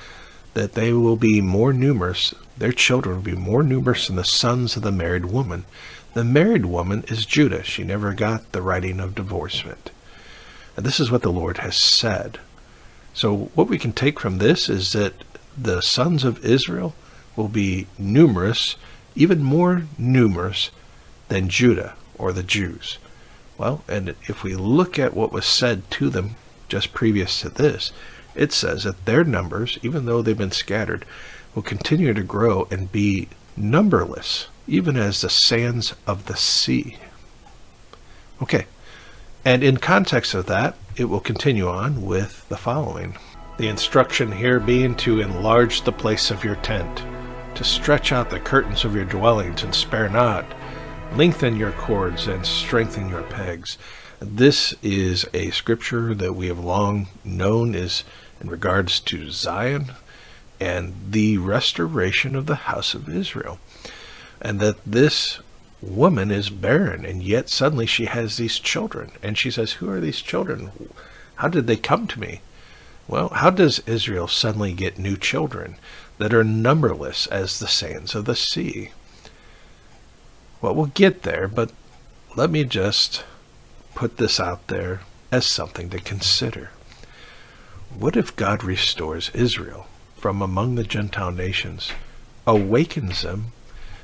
that they will be more numerous, their children will be more numerous than the sons of the married woman. The married woman is Judah. She never got the writing of divorcement. And this is what the Lord has said. So, what we can take from this is that the sons of Israel will be numerous, even more numerous than Judah or the Jews. Well, and if we look at what was said to them just previous to this, it says that their numbers, even though they've been scattered, will continue to grow and be numberless, even as the sands of the sea. Okay, and in context of that, it will continue on with the following. The instruction here being to enlarge the place of your tent, to stretch out the curtains of your dwellings and spare not, lengthen your cords and strengthen your pegs. This is a scripture that we have long known is in regards to Zion and the restoration of the house of Israel. And that this woman is barren, and yet suddenly she has these children. And she says, Who are these children? How did they come to me? Well, how does Israel suddenly get new children that are numberless as the sands of the sea? Well, we'll get there, but let me just put this out there as something to consider. What if God restores Israel from among the Gentile nations, awakens them,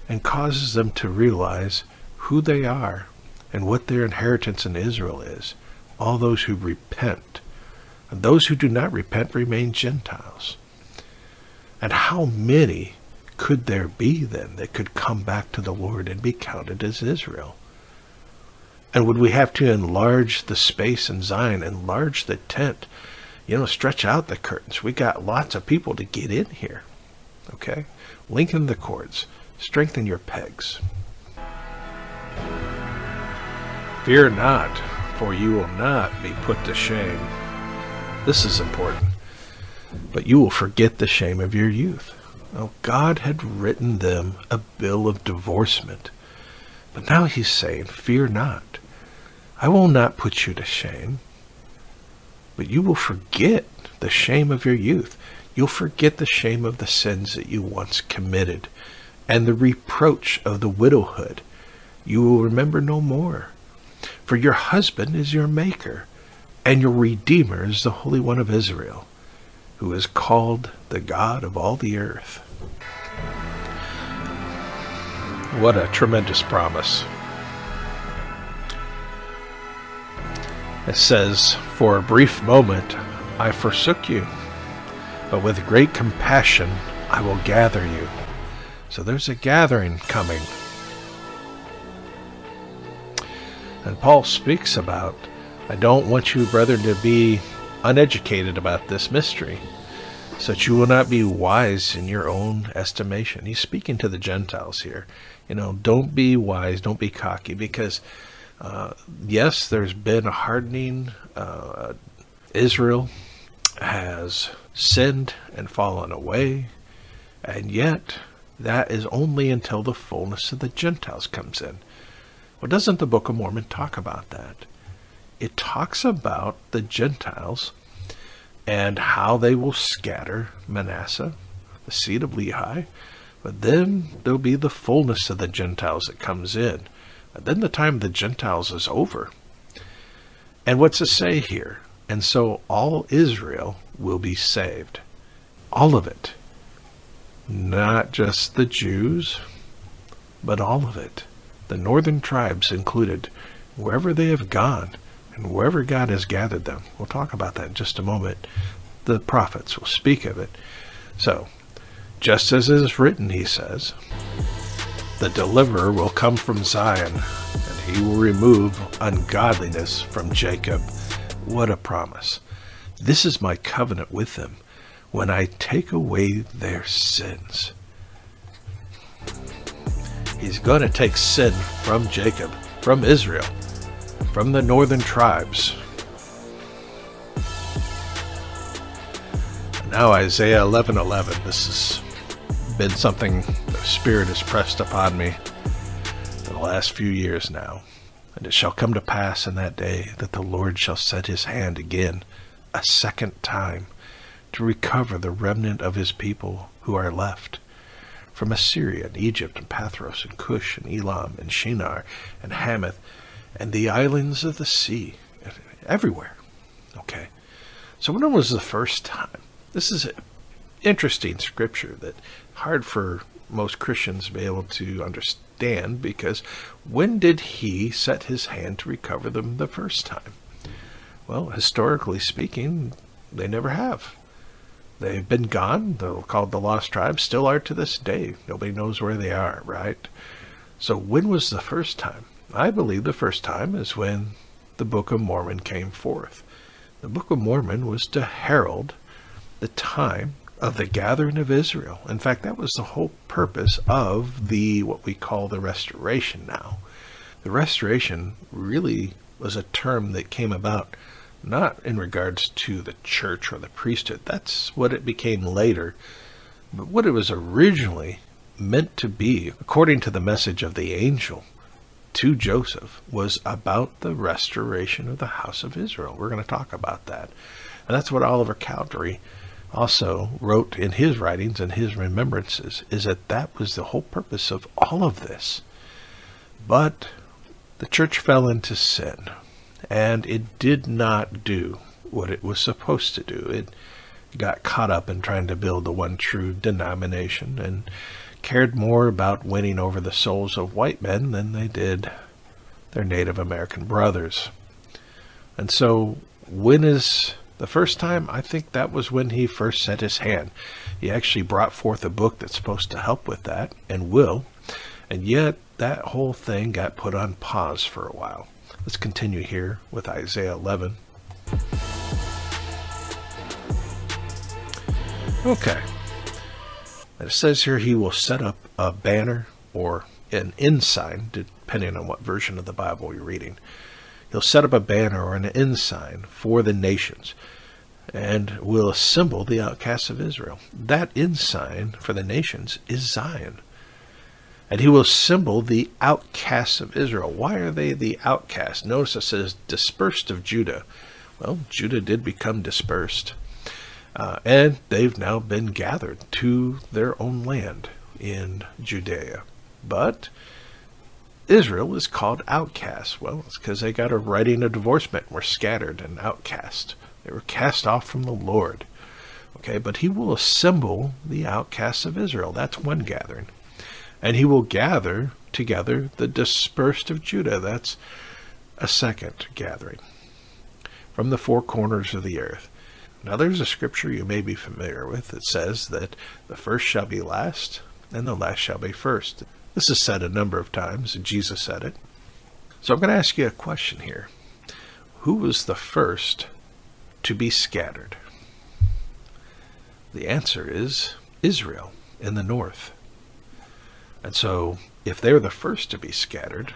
and causes them to realize who they are and what their inheritance in Israel is? All those who repent and those who do not repent remain Gentiles. And how many could there be then that could come back to the Lord and be counted as Israel? And would we have to enlarge the space in Zion, enlarge the tent, you know, stretch out the curtains? We got lots of people to get in here. Okay? Lengthen the cords, strengthen your pegs. Fear not, for you will not be put to shame. This is important. But you will forget the shame of your youth. Oh, God had written them a bill of divorcement. But now he's saying, Fear not. I will not put you to shame. But you will forget the shame of your youth. You'll forget the shame of the sins that you once committed and the reproach of the widowhood. You will remember no more. For your husband is your maker, and your Redeemer is the Holy One of Israel, who is called the God of all the earth. What a tremendous promise. It says, For a brief moment I forsook you, but with great compassion I will gather you. So there's a gathering coming. And Paul speaks about, I don't want you, brethren, to be uneducated about this mystery, so that you will not be wise in your own estimation. He's speaking to the Gentiles here. You know, don't be wise, don't be cocky, because uh, yes, there's been a hardening. Uh, Israel has sinned and fallen away, and yet that is only until the fullness of the Gentiles comes in. Well, doesn't the Book of Mormon talk about that? It talks about the Gentiles and how they will scatter Manasseh, the seed of Lehi, but then there'll be the fullness of the Gentiles that comes in. And then the time of the Gentiles is over. And what's it say here? And so all Israel will be saved. All of it. Not just the Jews, but all of it the northern tribes included, wherever they have gone and wherever God has gathered them. We'll talk about that in just a moment. The prophets will speak of it. So, just as it is written, he says, the deliverer will come from Zion, and he will remove ungodliness from Jacob. What a promise! This is my covenant with them when I take away their sins. He's going to take sin from Jacob, from Israel, from the northern tribes. Now Isaiah 11:11. This has been something the Spirit has pressed upon me for the last few years now. And it shall come to pass in that day that the Lord shall set his hand again, a second time, to recover the remnant of his people who are left from Assyria and Egypt and Pathros and Cush and Elam and Shinar and Hamath and the islands of the sea, everywhere. Okay. So when was the first time? This is interesting scripture that hard for most Christians to be able to understand because when did he set his hand to recover them the first time? Well, historically speaking, they never have. They've been gone. They're called the Lost Tribes, still are to this day. Nobody knows where they are, right? So when was the first time? I believe the first time is when the Book of Mormon came forth. The Book of Mormon was to herald the time of the gathering of Israel. In fact, that was the whole purpose of the what we call the restoration now. The restoration really was a term that came about not in regards to the church or the priesthood. That's what it became later. But what it was originally meant to be, according to the message of the angel to Joseph, was about the restoration of the house of Israel. We're going to talk about that. And that's what Oliver Cowdery also wrote in his writings and his remembrances, is that that was the whole purpose of all of this. But the church fell into sin and it did not do what it was supposed to do. It got caught up in trying to build the one true denomination and cared more about winning over the souls of white men than they did their Native American brothers. And so, when is The first time, I think that was when he first set his hand. He actually brought forth a book that's supposed to help with that, and will. And yet, that whole thing got put on pause for a while. Let's continue here with Isaiah 11. Okay. And it says here he will set up a banner or an ensign, depending on what version of the Bible you're reading. He'll set up a banner or an ensign for the nations and will assemble the outcasts of Israel. That ensign for the nations is Zion. And he will assemble the outcasts of Israel. Why are they the outcasts? Notice it says dispersed of Judah. Well, Judah did become dispersed. Uh, and they've now been gathered to their own land in Judea. But Israel is called outcast. Well, it's because they got a writing of divorcement and were scattered and outcast. They were cast off from the Lord. Okay, but he will assemble the outcasts of Israel. That's one gathering. And he will gather together the dispersed of Judah. That's a second gathering from the four corners of the earth. Now, there's a scripture you may be familiar with that says that the first shall be last, and the last shall be first. This is said a number of times, and Jesus said it. So I'm going to ask you a question here. Who was the first to be scattered? The answer is Israel in the north. And so, if they're the first to be scattered,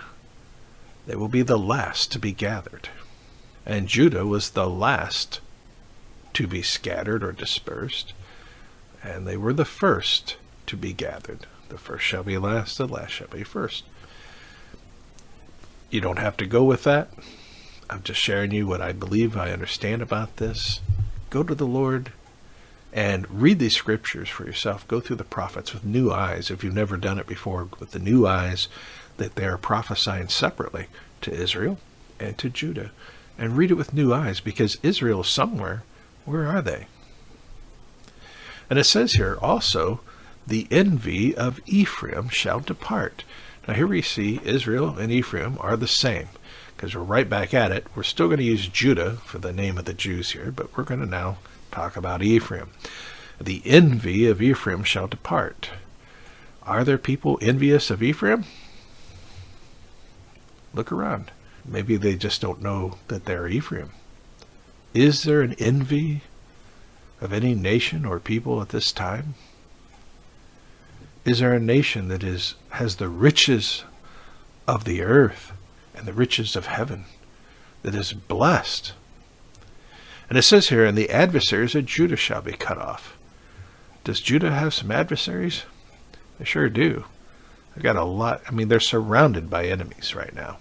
they will be the last to be gathered. And Judah was the last to be scattered or dispersed, and they were the first to be gathered. The first shall be last, the last shall be first. You don't have to go with that. I'm just sharing you what I believe I understand about this. Go to the Lord and read these scriptures for yourself. Go through the prophets with new eyes if you've never done it before, with the new eyes that they are prophesying separately to Israel and to Judah. And read it with new eyes because Israel is somewhere. Where are they? And it says here also the envy of Ephraim shall depart. Now, here we see Israel and Ephraim are the same because we're right back at it. We're still going to use Judah for the name of the Jews here, but we're going to now talk about Ephraim. The envy of Ephraim shall depart. Are there people envious of Ephraim? Look around. Maybe they just don't know that they're Ephraim. Is there an envy of any nation or people at this time? Is there a nation that is has the riches of the earth and the riches of heaven that is blessed? And it says here, and the adversaries of Judah shall be cut off. Does Judah have some adversaries? They sure do. They've got a lot. I mean, they're surrounded by enemies right now.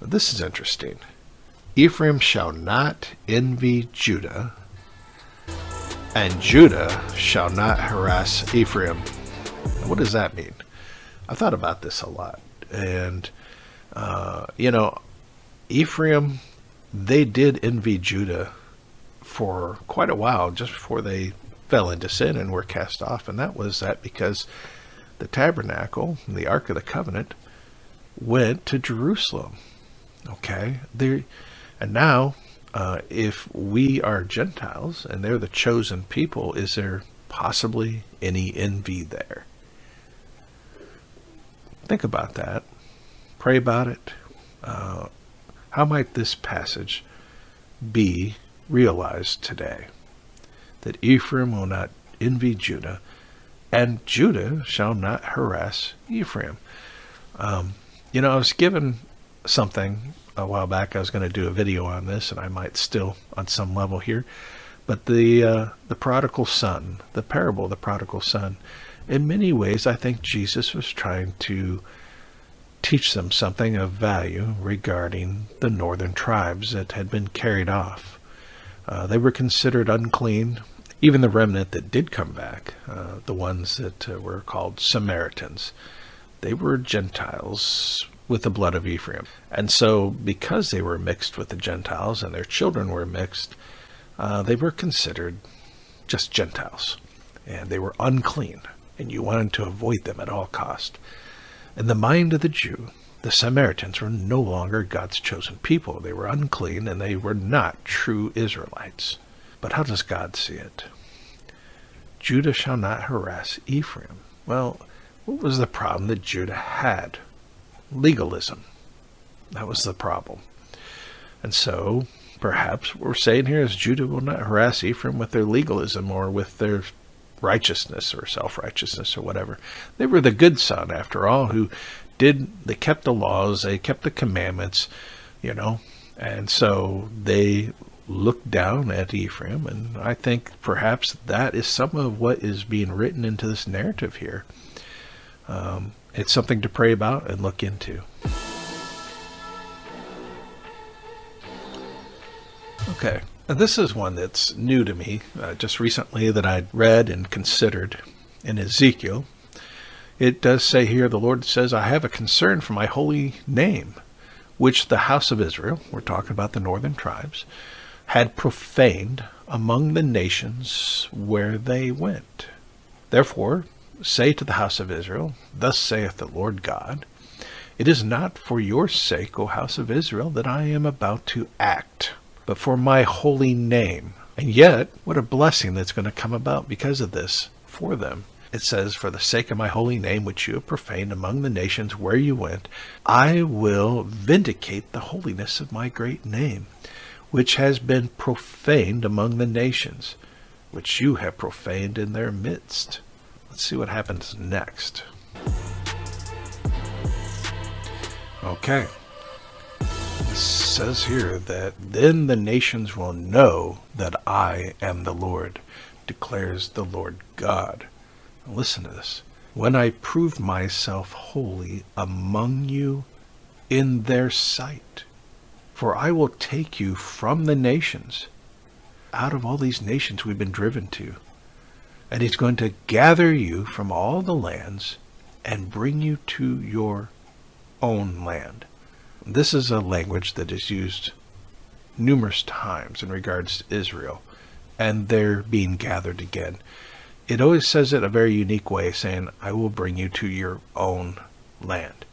But this is interesting. Ephraim shall not envy Judah, and Judah shall not harass Ephraim. What does that mean? I thought about this a lot. And, uh, you know, Ephraim, they did envy Judah for quite a while, just before they fell into sin and were cast off. And that was that because the tabernacle, the Ark of the Covenant, went to Jerusalem. Okay? They, and now, uh, if we are Gentiles and they're the chosen people, is there possibly any envy there? Think about that. Pray about it. Uh, how might this passage be realized today? That Ephraim will not envy Judah, and Judah shall not harass Ephraim. Um, you know, I was given something a while back. I was going to do a video on this, and I might still, on some level here. But the uh, the prodigal son, the parable of the prodigal son, in many ways, I think Jesus was trying to teach them something of value regarding the northern tribes that had been carried off. Uh, they were considered unclean. Even the remnant that did come back, uh, the ones that uh, were called Samaritans, they were Gentiles with the blood of Ephraim. And so, because they were mixed with the Gentiles and their children were mixed, uh, they were considered just Gentiles. And they were unclean and you wanted to avoid them at all cost. In the mind of the Jew, the Samaritans were no longer God's chosen people. They were unclean and they were not true Israelites. But how does God see it? Judah shall not harass Ephraim. Well, what was the problem that Judah had? Legalism. That was the problem. And so, perhaps what we're saying here is Judah will not harass Ephraim with their legalism or with their righteousness or self-righteousness or whatever. They were the good son, after all, who did they kept the laws, they kept the commandments, you know, and so they looked down at Ephraim, and I think perhaps that is some of what is being written into this narrative here. Um, it's something to pray about and look into. Okay, now this is one that's new to me, uh, just recently that I'd read and considered in Ezekiel. It does say here, the Lord says, I have a concern for my holy name, which the house of Israel, we're talking about the northern tribes, had profaned among the nations where they went. Therefore, say to the house of Israel, Thus saith the Lord God, It is not for your sake, O house of Israel, that I am about to act, but for my holy name. And yet, what a blessing that's going to come about because of this for them. It says, For the sake of my holy name, which you have profaned among the nations where you went, I will vindicate the holiness of my great name, which has been profaned among the nations, which you have profaned in their midst. Let's see what happens next. Okay. It says here that then the nations will know that I am the Lord, declares the Lord God. Listen to this. When I prove myself holy among you in their sight, for I will take you from the nations, out of all these nations we've been driven to, and he's going to gather you from all the lands and bring you to your own land. This is a language that is used numerous times in regards to Israel and their being gathered again it always says it a very unique way, saying, I will bring you to your own land.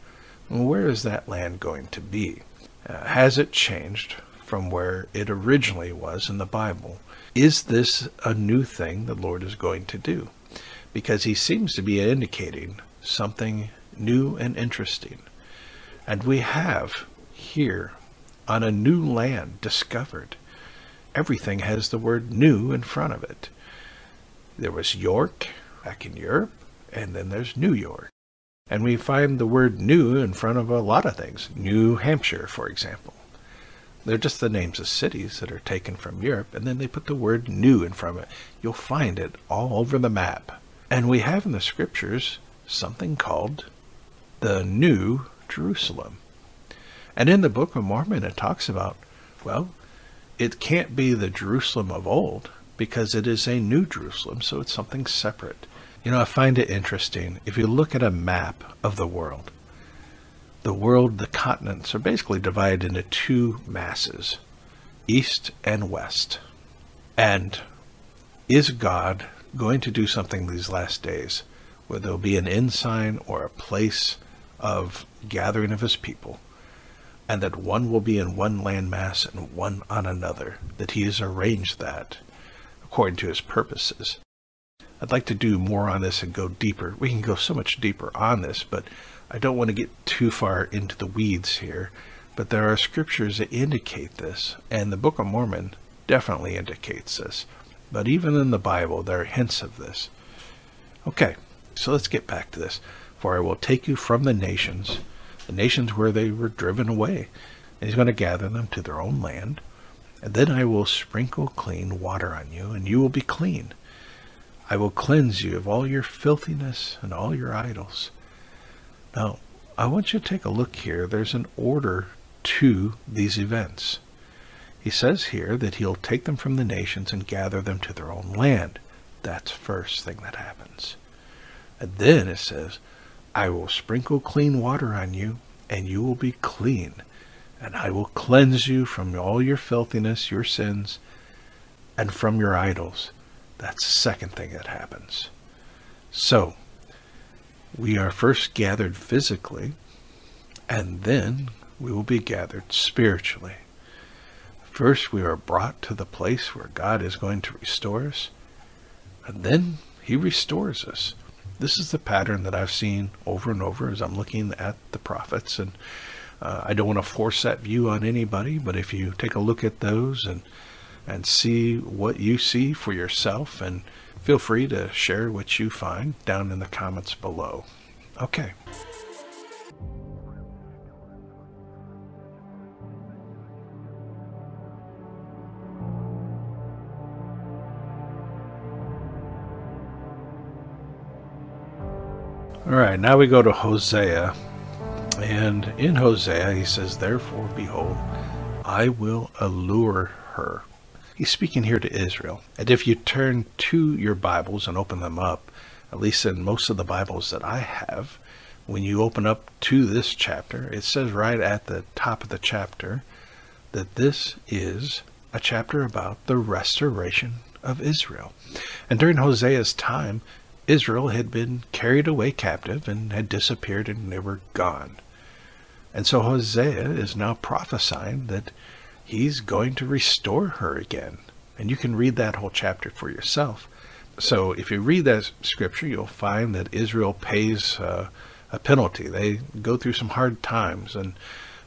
Well, where is that land going to be? Uh, has it changed from where it originally was in the Bible? Is this a new thing the Lord is going to do? Because he seems to be indicating something new and interesting. And we have here on a new land discovered. Everything has the word new in front of it. There was York back in Europe, and then there's New York. And we find the word new in front of a lot of things. New Hampshire, for example. They're just the names of cities that are taken from Europe, and then they put the word new in front of it. You'll find it all over the map. And we have in the scriptures something called the New Jerusalem. And in the Book of Mormon, it talks about, well, it can't be the Jerusalem of old because it is a new Jerusalem, so it's something separate. You know, I find it interesting. If you look at a map of the world, the world, the continents are basically divided into two masses east and west. And is God going to do something these last days where there'll be an ensign or a place of gathering of his people? and that one will be in one landmass and one on another, that he has arranged that according to his purposes. I'd like to do more on this and go deeper. We can go so much deeper on this, but I don't want to get too far into the weeds here. But there are scriptures that indicate this, and the Book of Mormon definitely indicates this. But even in the Bible, there are hints of this. Okay, so let's get back to this. For I will take you from the nations, the nations where they were driven away, and he's going to gather them to their own land. And then I will sprinkle clean water on you, and you will be clean. I will cleanse you of all your filthiness and all your idols. Now, I want you to take a look here. There's an order to these events. He says here that he'll take them from the nations and gather them to their own land. That's first thing that happens. And then it says, I will sprinkle clean water on you, and you will be clean and I will cleanse you from all your filthiness, your sins, and from your idols. That's the second thing that happens. So, we are first gathered physically, and then we will be gathered spiritually. First, we are brought to the place where God is going to restore us, and then He restores us. This is the pattern that I've seen over and over as I'm looking at the prophets. And uh, I don't want to force that view on anybody, but if you take a look at those and and see what you see for yourself, and feel free to share what you find down in the comments below. Okay. All right, now we go to Hosea. And in Hosea, he says, Therefore, behold, I will allure her. He's speaking here to Israel. And if you turn to your Bibles and open them up, at least in most of the Bibles that I have, when you open up to this chapter, it says right at the top of the chapter that this is a chapter about the restoration of Israel. And during Hosea's time, Israel had been carried away captive and had disappeared and they were gone. And so Hosea is now prophesying that he's going to restore her again. And you can read that whole chapter for yourself. So if you read that scripture, you'll find that Israel pays uh, a penalty. They go through some hard times and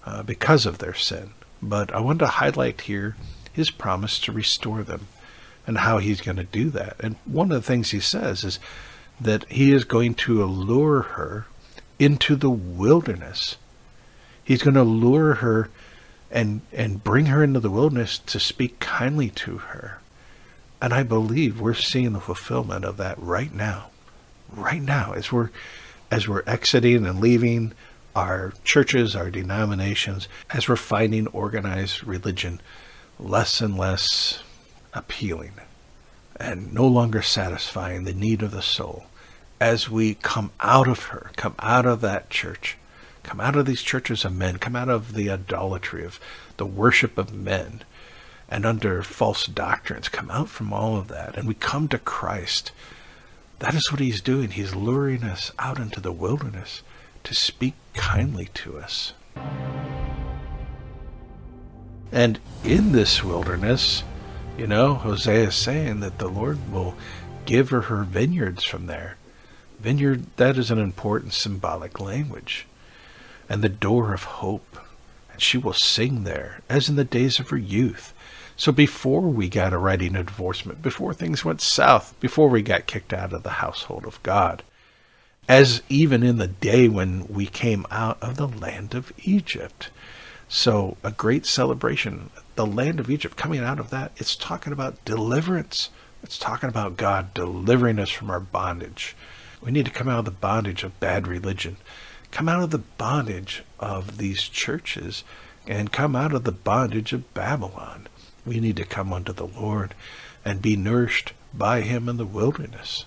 uh, because of their sin. But I want to highlight here his promise to restore them and how he's going to do that. And one of the things he says is that he is going to allure her into the wilderness. He's going to lure her and and bring her into the wilderness to speak kindly to her. And I believe we're seeing the fulfillment of that right now. Right now as we're as we're exiting and leaving our churches, our denominations, as we're finding organized religion less and less appealing and no longer satisfying the need of the soul as we come out of her, come out of that church, come out of these churches of men, come out of the idolatry of the worship of men and under false doctrines, come out from all of that, and we come to Christ. That is what he's doing. He's luring us out into the wilderness to speak kindly to us. And in this wilderness, you know, Hosea is saying that the Lord will give her her vineyards from there Vineyard, that is an important symbolic language. And the door of hope. And she will sing there, as in the days of her youth. So before we got a writing of divorcement, before things went south, before we got kicked out of the household of God, as even in the day when we came out of the land of Egypt. So a great celebration, the land of Egypt, coming out of that, it's talking about deliverance. It's talking about God delivering us from our bondage. We need to come out of the bondage of bad religion, come out of the bondage of these churches, and come out of the bondage of Babylon. We need to come unto the Lord and be nourished by him in the wilderness.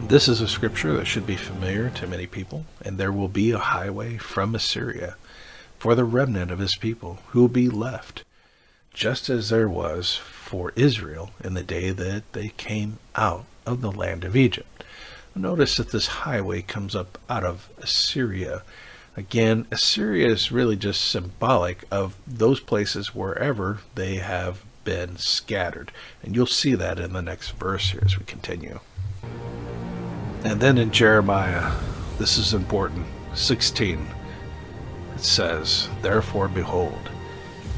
This is a scripture that should be familiar to many people, and there will be a highway from Assyria for the remnant of his people who will be left, just as there was for Israel in the day that they came out of the land of Egypt. Notice that this highway comes up out of Assyria. Again, Assyria is really just symbolic of those places wherever they have been scattered. And you'll see that in the next verse here as we continue. And then in Jeremiah, this is important, 16, it says, Therefore, behold,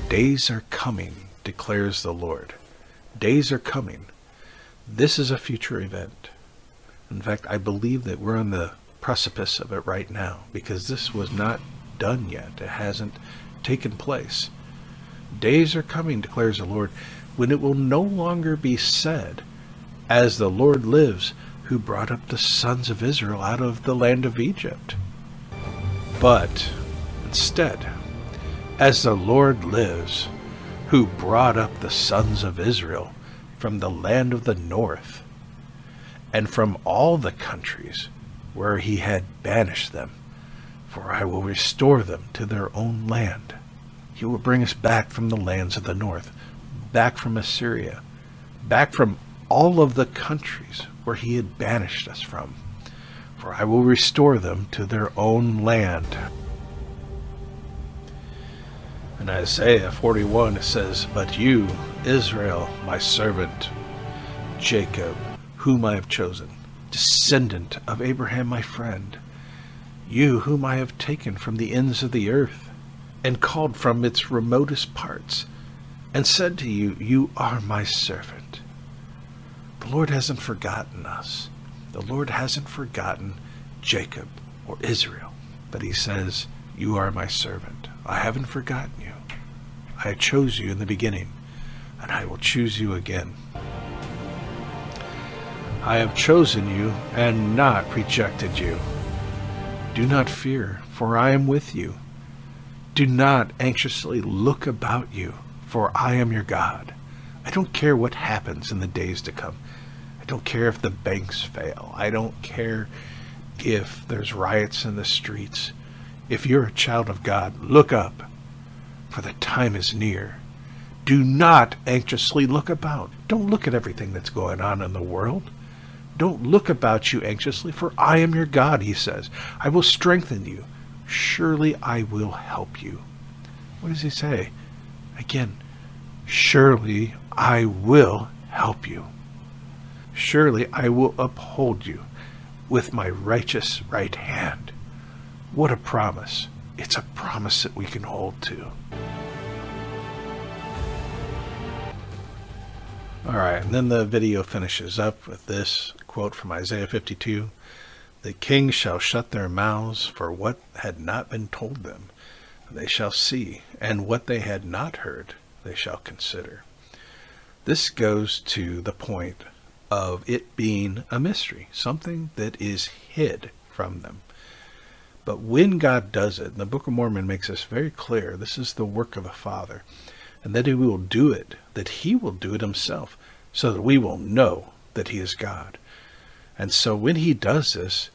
days are coming, declares the Lord, Days are coming. This is a future event. In fact, I believe that we're on the precipice of it right now because this was not done yet. It hasn't taken place. Days are coming, declares the Lord, when it will no longer be said, As the Lord lives, who brought up the sons of Israel out of the land of Egypt. But instead, As the Lord lives, who brought up the sons of Israel from the land of the north, and from all the countries where he had banished them, for I will restore them to their own land. He will bring us back from the lands of the north, back from Assyria, back from all of the countries where he had banished us from. for I will restore them to their own land. In Isaiah 41 it says, But you, Israel, my servant, Jacob, whom I have chosen, descendant of Abraham my friend, you whom I have taken from the ends of the earth, and called from its remotest parts, and said to you, You are my servant. The Lord hasn't forgotten us. The Lord hasn't forgotten Jacob or Israel, but he says, You are my servant. I haven't forgotten you. I chose you in the beginning, and I will choose you again. I have chosen you and not rejected you. Do not fear, for I am with you. Do not anxiously look about you, for I am your God. I don't care what happens in the days to come. I don't care if the banks fail. I don't care if there's riots in the streets. If you're a child of God, look up for the time is near. Do not anxiously look about. Don't look at everything that's going on in the world. Don't look about you anxiously, for I am your God, he says. I will strengthen you. Surely I will help you. What does he say? Again, surely I will help you. Surely I will uphold you with my righteous right hand. What a promise. It's a promise that we can hold to. All right, and then the video finishes up with this quote from Isaiah 52 The kings shall shut their mouths for what had not been told them. They shall see, and what they had not heard, they shall consider. This goes to the point of it being a mystery, something that is hid from them. But when God does it, and the Book of Mormon makes this very clear, this is the work of the Father, and that He will do it, that He will do it Himself, so that we will know that He is God. And so when He does this,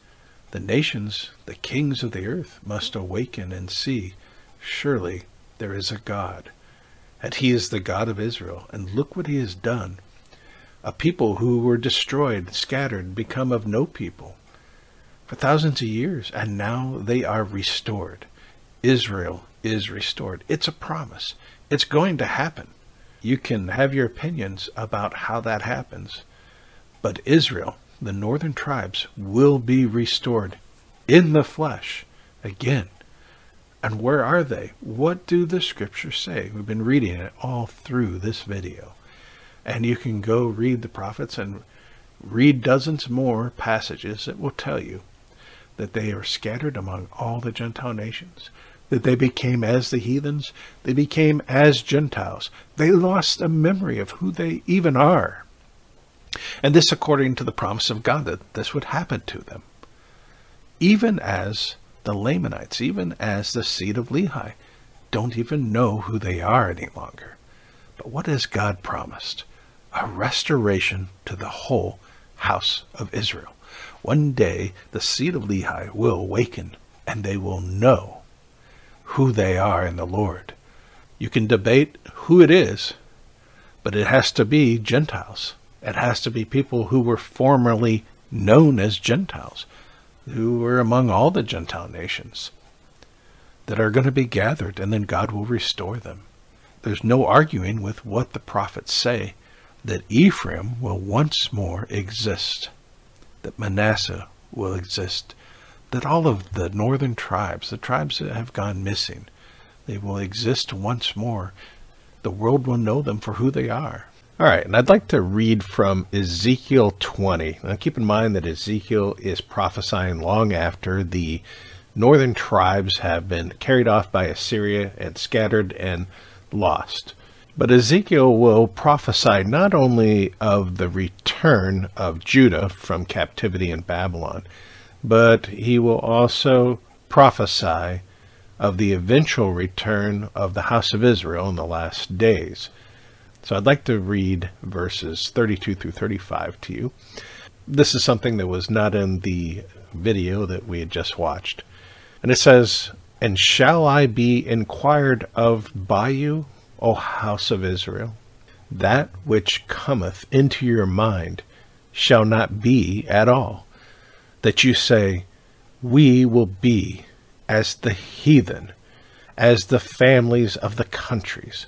the nations, the kings of the earth, must awaken and see, surely there is a God, and He is the God of Israel, and look what He has done. A people who were destroyed, scattered, become of no people for thousands of years, and now they are restored. Israel is restored. It's a promise. It's going to happen. You can have your opinions about how that happens, but Israel, the northern tribes, will be restored in the flesh again. And where are they? What do the scriptures say? We've been reading it all through this video. And you can go read the prophets and read dozens more passages that will tell you that they are scattered among all the Gentile nations, that they became as the heathens, they became as Gentiles. They lost a memory of who they even are. And this according to the promise of God that this would happen to them. Even as the Lamanites, even as the seed of Lehi, don't even know who they are any longer. But what has God promised? A restoration to the whole house of Israel. One day the seed of Lehi will awaken and they will know who they are in the Lord. You can debate who it is, but it has to be Gentiles. It has to be people who were formerly known as Gentiles, who were among all the Gentile nations, that are going to be gathered, and then God will restore them. There's no arguing with what the prophets say that Ephraim will once more exist that Manasseh will exist, that all of the northern tribes, the tribes that have gone missing, they will exist once more. The world will know them for who they are. All right, and I'd like to read from Ezekiel 20. Now keep in mind that Ezekiel is prophesying long after the northern tribes have been carried off by Assyria and scattered and lost. But Ezekiel will prophesy not only of the return of Judah from captivity in Babylon, but he will also prophesy of the eventual return of the house of Israel in the last days. So I'd like to read verses 32 through 35 to you. This is something that was not in the video that we had just watched. And it says, And shall I be inquired of by you? O house of Israel, that which cometh into your mind shall not be at all. that you say, We will be as the heathen, as the families of the countries,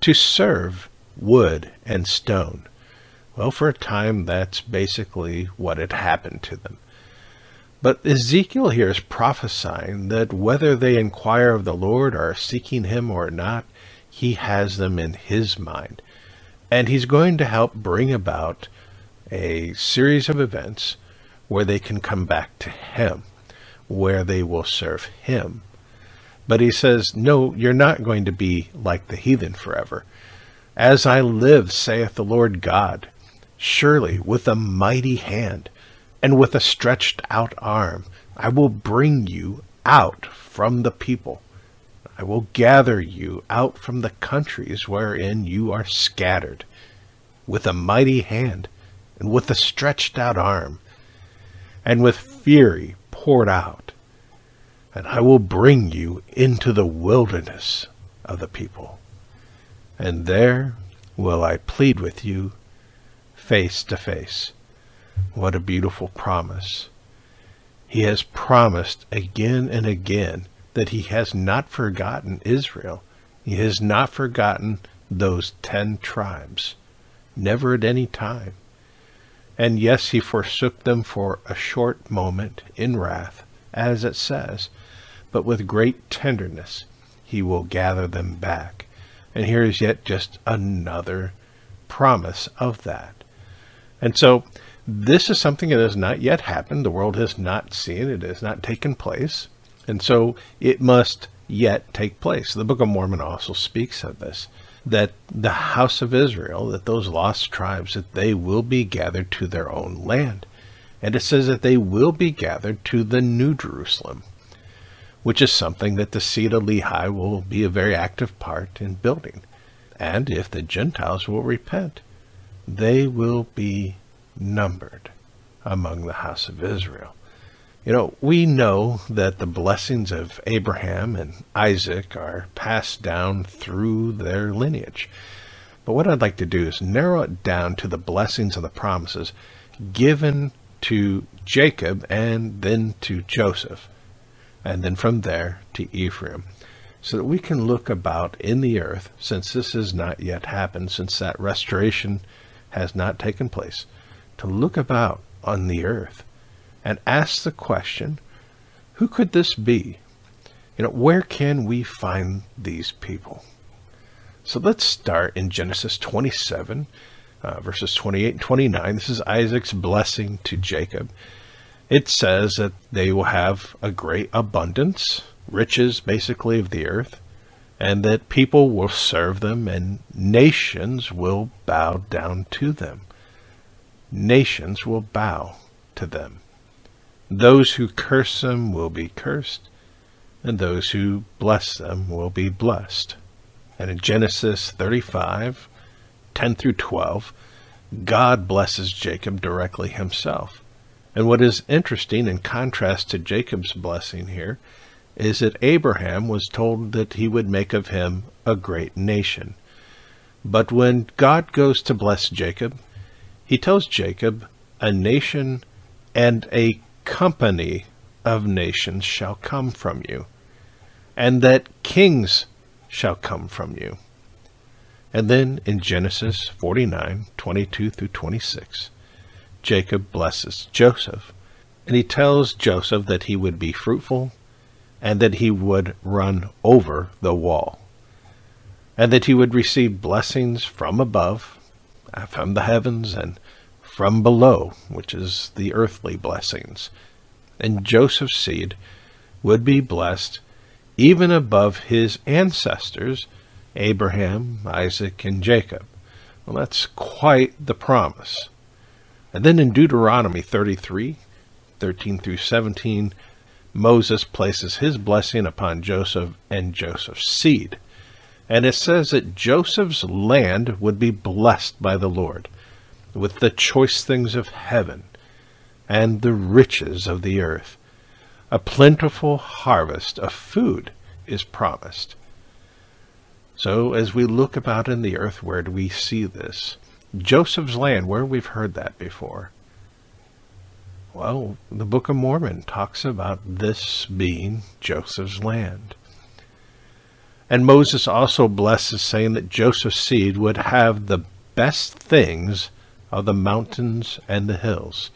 to serve wood and stone. Well, for a time, that's basically what had happened to them. But Ezekiel here is prophesying that whether they inquire of the Lord or are seeking him or not, he has them in his mind. And he's going to help bring about a series of events where they can come back to him, where they will serve him. But he says, No, you're not going to be like the heathen forever. As I live, saith the Lord God, surely with a mighty hand and with a stretched out arm I will bring you out from the people. I will gather you out from the countries wherein you are scattered, with a mighty hand and with a stretched out arm, and with fury poured out. And I will bring you into the wilderness of the people and there will I plead with you face to face. What a beautiful promise. He has promised again and again that he has not forgotten Israel. He has not forgotten those ten tribes, never at any time. And yes, he forsook them for a short moment in wrath, as it says, but with great tenderness he will gather them back. And here is yet just another promise of that. And so this is something that has not yet happened. The world has not seen it, has not taken place. And so it must yet take place. The Book of Mormon also speaks of this that the house of Israel, that those lost tribes, that they will be gathered to their own land. And it says that they will be gathered to the New Jerusalem which is something that the seed of Lehi will be a very active part in building. And if the Gentiles will repent, they will be numbered among the house of Israel. You know, we know that the blessings of Abraham and Isaac are passed down through their lineage. But what I'd like to do is narrow it down to the blessings and the promises given to Jacob and then to Joseph and then from there to Ephraim, so that we can look about in the earth, since this has not yet happened, since that restoration has not taken place, to look about on the earth and ask the question, who could this be? You know, where can we find these people? So let's start in Genesis 27, uh, verses 28 and 29. This is Isaac's blessing to Jacob it says that they will have a great abundance, riches basically of the earth, and that people will serve them and nations will bow down to them. Nations will bow to them. Those who curse them will be cursed, and those who bless them will be blessed. And in Genesis 35, 10 through 12, God blesses Jacob directly himself. And what is interesting in contrast to Jacob's blessing here is that Abraham was told that he would make of him a great nation. But when God goes to bless Jacob, he tells Jacob, A nation and a company of nations shall come from you, and that kings shall come from you. And then in Genesis 49 22 through 26, Jacob blesses Joseph. And he tells Joseph that he would be fruitful and that he would run over the wall, and that he would receive blessings from above, uh, from the heavens, and from below, which is the earthly blessings. And Joseph's seed would be blessed even above his ancestors, Abraham, Isaac, and Jacob. Well, that's quite the promise. And then in Deuteronomy 33, 13 through 17, Moses places his blessing upon Joseph and Joseph's seed. And it says that Joseph's land would be blessed by the Lord with the choice things of heaven and the riches of the earth. A plentiful harvest of food is promised. So, as we look about in the earth, where do we see this? Joseph's land, where we've heard that before. Well, the Book of Mormon talks about this being Joseph's land. And Moses also blesses, saying that Joseph's seed would have the best things of the mountains and the hills.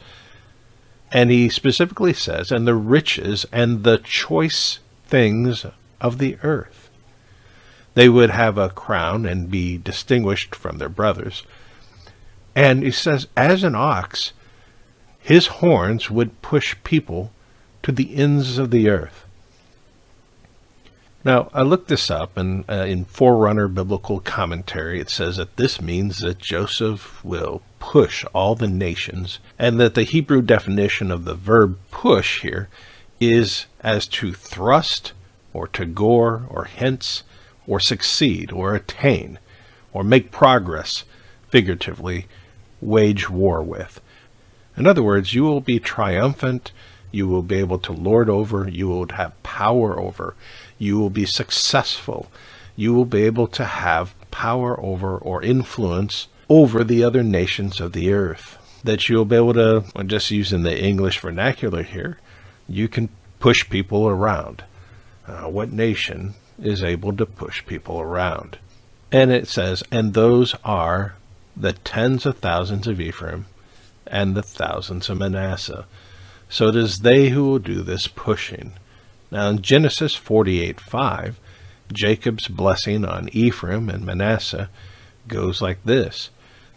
And he specifically says, and the riches and the choice things of the earth. They would have a crown and be distinguished from their brothers. And he says, as an ox, his horns would push people to the ends of the earth. Now, I looked this up, and uh, in Forerunner Biblical Commentary, it says that this means that Joseph will push all the nations, and that the Hebrew definition of the verb push here is as to thrust, or to gore, or hence, or succeed, or attain, or make progress, figuratively, wage war with. In other words, you will be triumphant, you will be able to lord over, you will have power over you will be successful. You will be able to have power over or influence over the other nations of the earth. That you'll be able to, I'm just using the English vernacular here, you can push people around. Uh, what nation is able to push people around? And it says, and those are the tens of thousands of Ephraim and the thousands of Manasseh. So it is they who will do this pushing. Now in Genesis 48:5, Jacob's blessing on Ephraim and Manasseh goes like this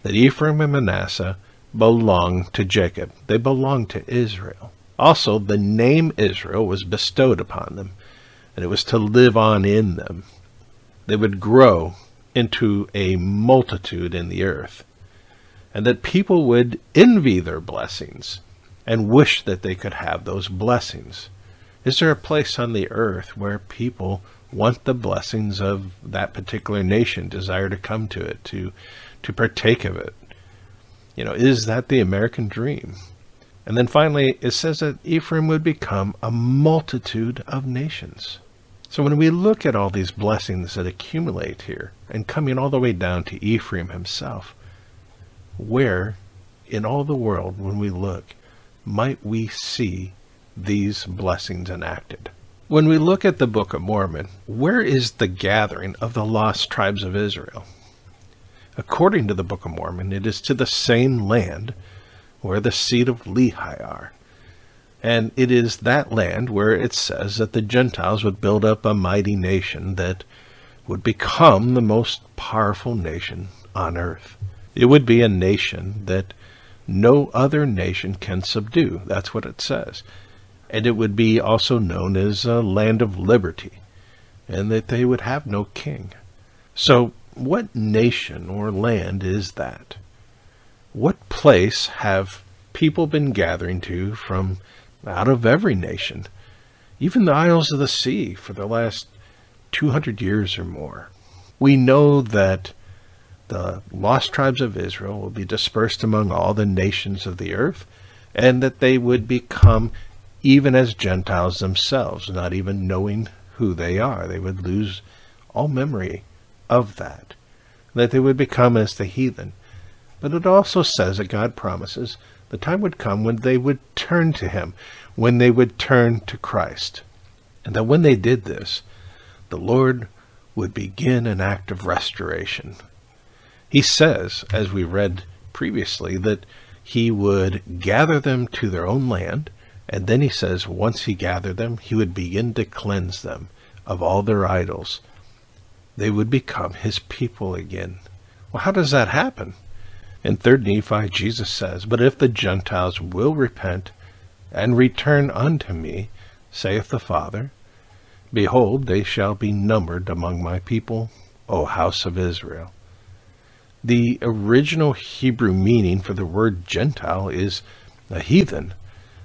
that Ephraim and Manasseh belong to Jacob. They belong to Israel. Also, the name Israel was bestowed upon them, and it was to live on in them. They would grow into a multitude in the earth, and that people would envy their blessings and wish that they could have those blessings. Is there a place on the earth where people want the blessings of that particular nation, desire to come to it, to to partake of it? You know, is that the American dream? And then finally, it says that Ephraim would become a multitude of nations. So when we look at all these blessings that accumulate here, and coming all the way down to Ephraim himself, where in all the world, when we look, might we see these blessings enacted. When we look at the Book of Mormon, where is the gathering of the lost tribes of Israel? According to the Book of Mormon, it is to the same land where the seed of Lehi are. And it is that land where it says that the Gentiles would build up a mighty nation that would become the most powerful nation on earth. It would be a nation that no other nation can subdue. That's what it says and it would be also known as a land of liberty, and that they would have no king. So, what nation or land is that? What place have people been gathering to from out of every nation, even the isles of the sea, for the last 200 years or more? We know that the lost tribes of Israel will be dispersed among all the nations of the earth, and that they would become even as Gentiles themselves, not even knowing who they are. They would lose all memory of that, that they would become as the heathen. But it also says that God promises the time would come when they would turn to Him, when they would turn to Christ. And that when they did this, the Lord would begin an act of restoration. He says, as we read previously, that He would gather them to their own land, and then he says, once he gathered them, he would begin to cleanse them of all their idols. They would become his people again. Well, how does that happen? In 3 Nephi, Jesus says, But if the Gentiles will repent and return unto me, saith the Father, behold, they shall be numbered among my people, O house of Israel. The original Hebrew meaning for the word Gentile is a heathen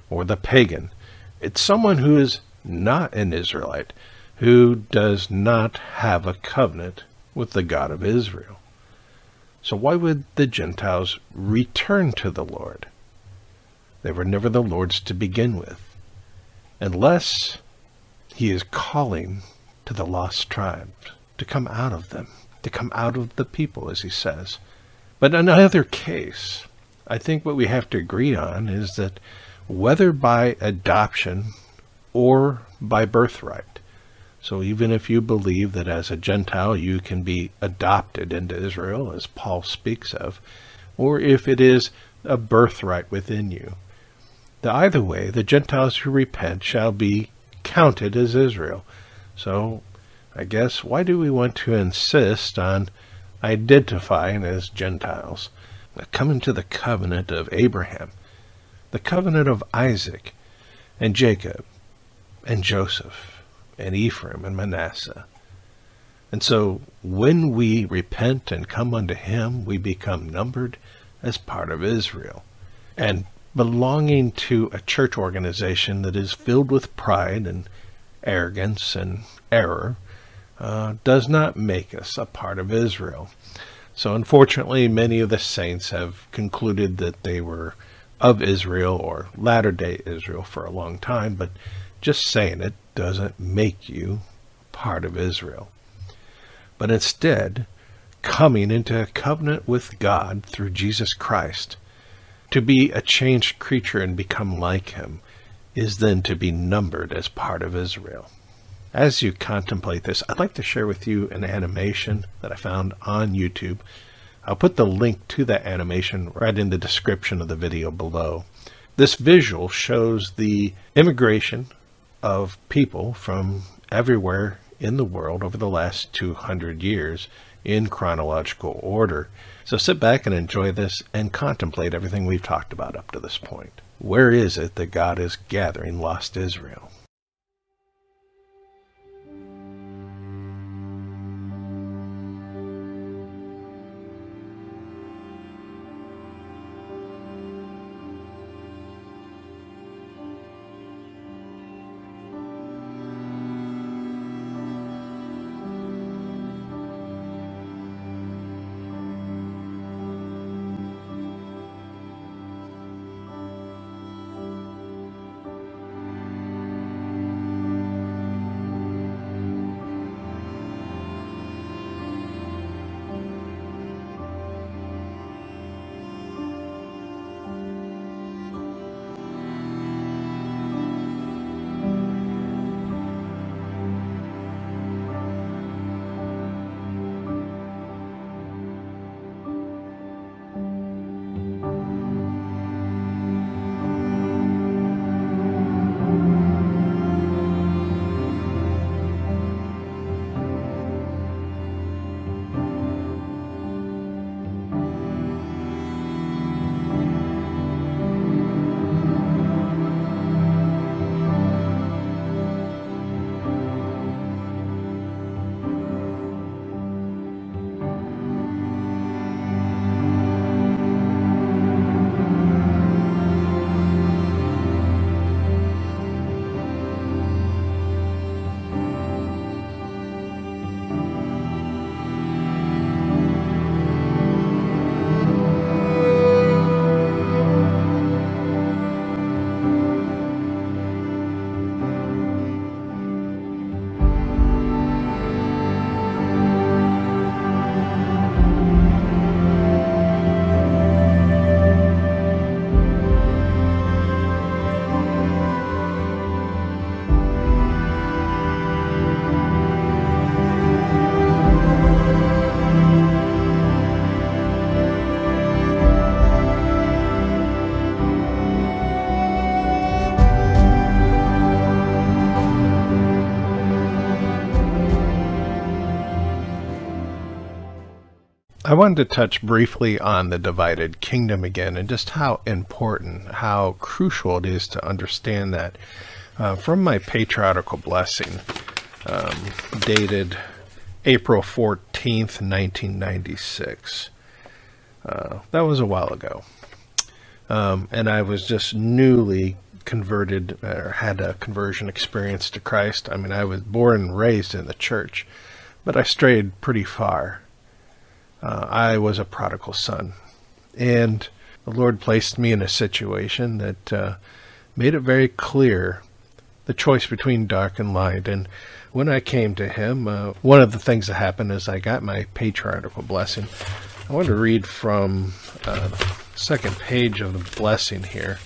or the pagan. It's someone who is not an Israelite, who does not have a covenant with the God of Israel. So why would the Gentiles return to the Lord? They were never the Lord's to begin with, unless he is calling to the lost tribes to come out of them, to come out of the people, as he says. But in either case, I think what we have to agree on is that whether by adoption or by birthright. So even if you believe that as a Gentile you can be adopted into Israel, as Paul speaks of, or if it is a birthright within you, the either way, the Gentiles who repent shall be counted as Israel. So I guess why do we want to insist on identifying as Gentiles? Coming to the covenant of Abraham, the covenant of Isaac and Jacob and Joseph and Ephraim and Manasseh. And so when we repent and come unto him, we become numbered as part of Israel. And belonging to a church organization that is filled with pride and arrogance and error uh, does not make us a part of Israel. So, unfortunately, many of the saints have concluded that they were of Israel or latter day Israel for a long time, but just saying it doesn't make you part of Israel. But instead, coming into a covenant with God through Jesus Christ, to be a changed creature and become like him, is then to be numbered as part of Israel. As you contemplate this, I'd like to share with you an animation that I found on YouTube. I'll put the link to that animation right in the description of the video below. This visual shows the immigration of people from everywhere in the world over the last 200 years in chronological order. So sit back and enjoy this and contemplate everything we've talked about up to this point. Where is it that God is gathering lost Israel? I wanted to touch briefly on the divided kingdom again and just how important, how crucial it is to understand that. Uh, from my patriarchal blessing, um, dated April 14th, 1996. Uh, that was a while ago. Um, and I was just newly converted or had a conversion experience to Christ. I mean, I was born and raised in the church, but I strayed pretty far uh, I was a prodigal son. And the Lord placed me in a situation that uh, made it very clear the choice between dark and light. And when I came to Him, uh, one of the things that happened is I got my patriarchal blessing. I want to read from uh, the second page of the blessing here.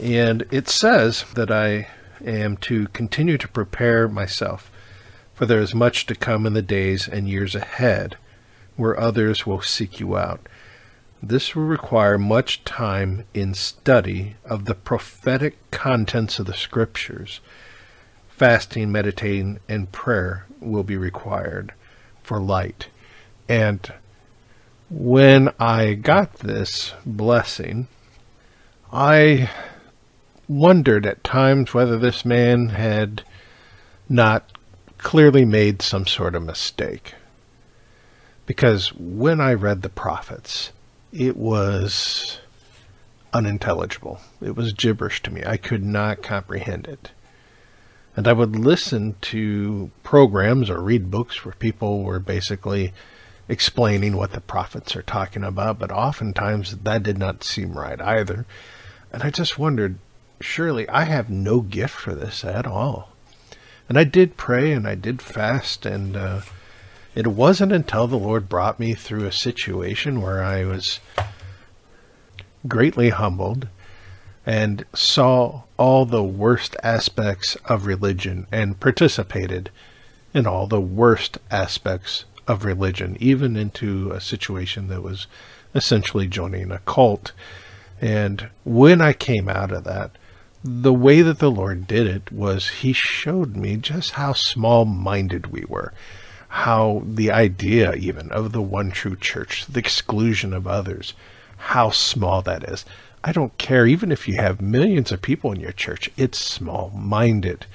And it says that I am to continue to prepare myself, for there is much to come in the days and years ahead, where others will seek you out. This will require much time in study of the prophetic contents of the scriptures. Fasting, meditating, and prayer will be required for light. And when I got this blessing, I wondered at times whether this man had not clearly made some sort of mistake. Because when I read the prophets, it was unintelligible. It was gibberish to me. I could not comprehend it. And I would listen to programs or read books where people were basically explaining what the prophets are talking about, but oftentimes that did not seem right either. And I just wondered, surely I have no gift for this at all. And I did pray and I did fast, and uh, it wasn't until the Lord brought me through a situation where I was greatly humbled and saw all the worst aspects of religion and participated in all the worst aspects of religion, even into a situation that was essentially joining a cult. And when I came out of that, the way that the Lord did it was He showed me just how small minded we were, how the idea, even, of the one true church, the exclusion of others, how small that is. I don't care, even if you have millions of people in your church, it's small minded.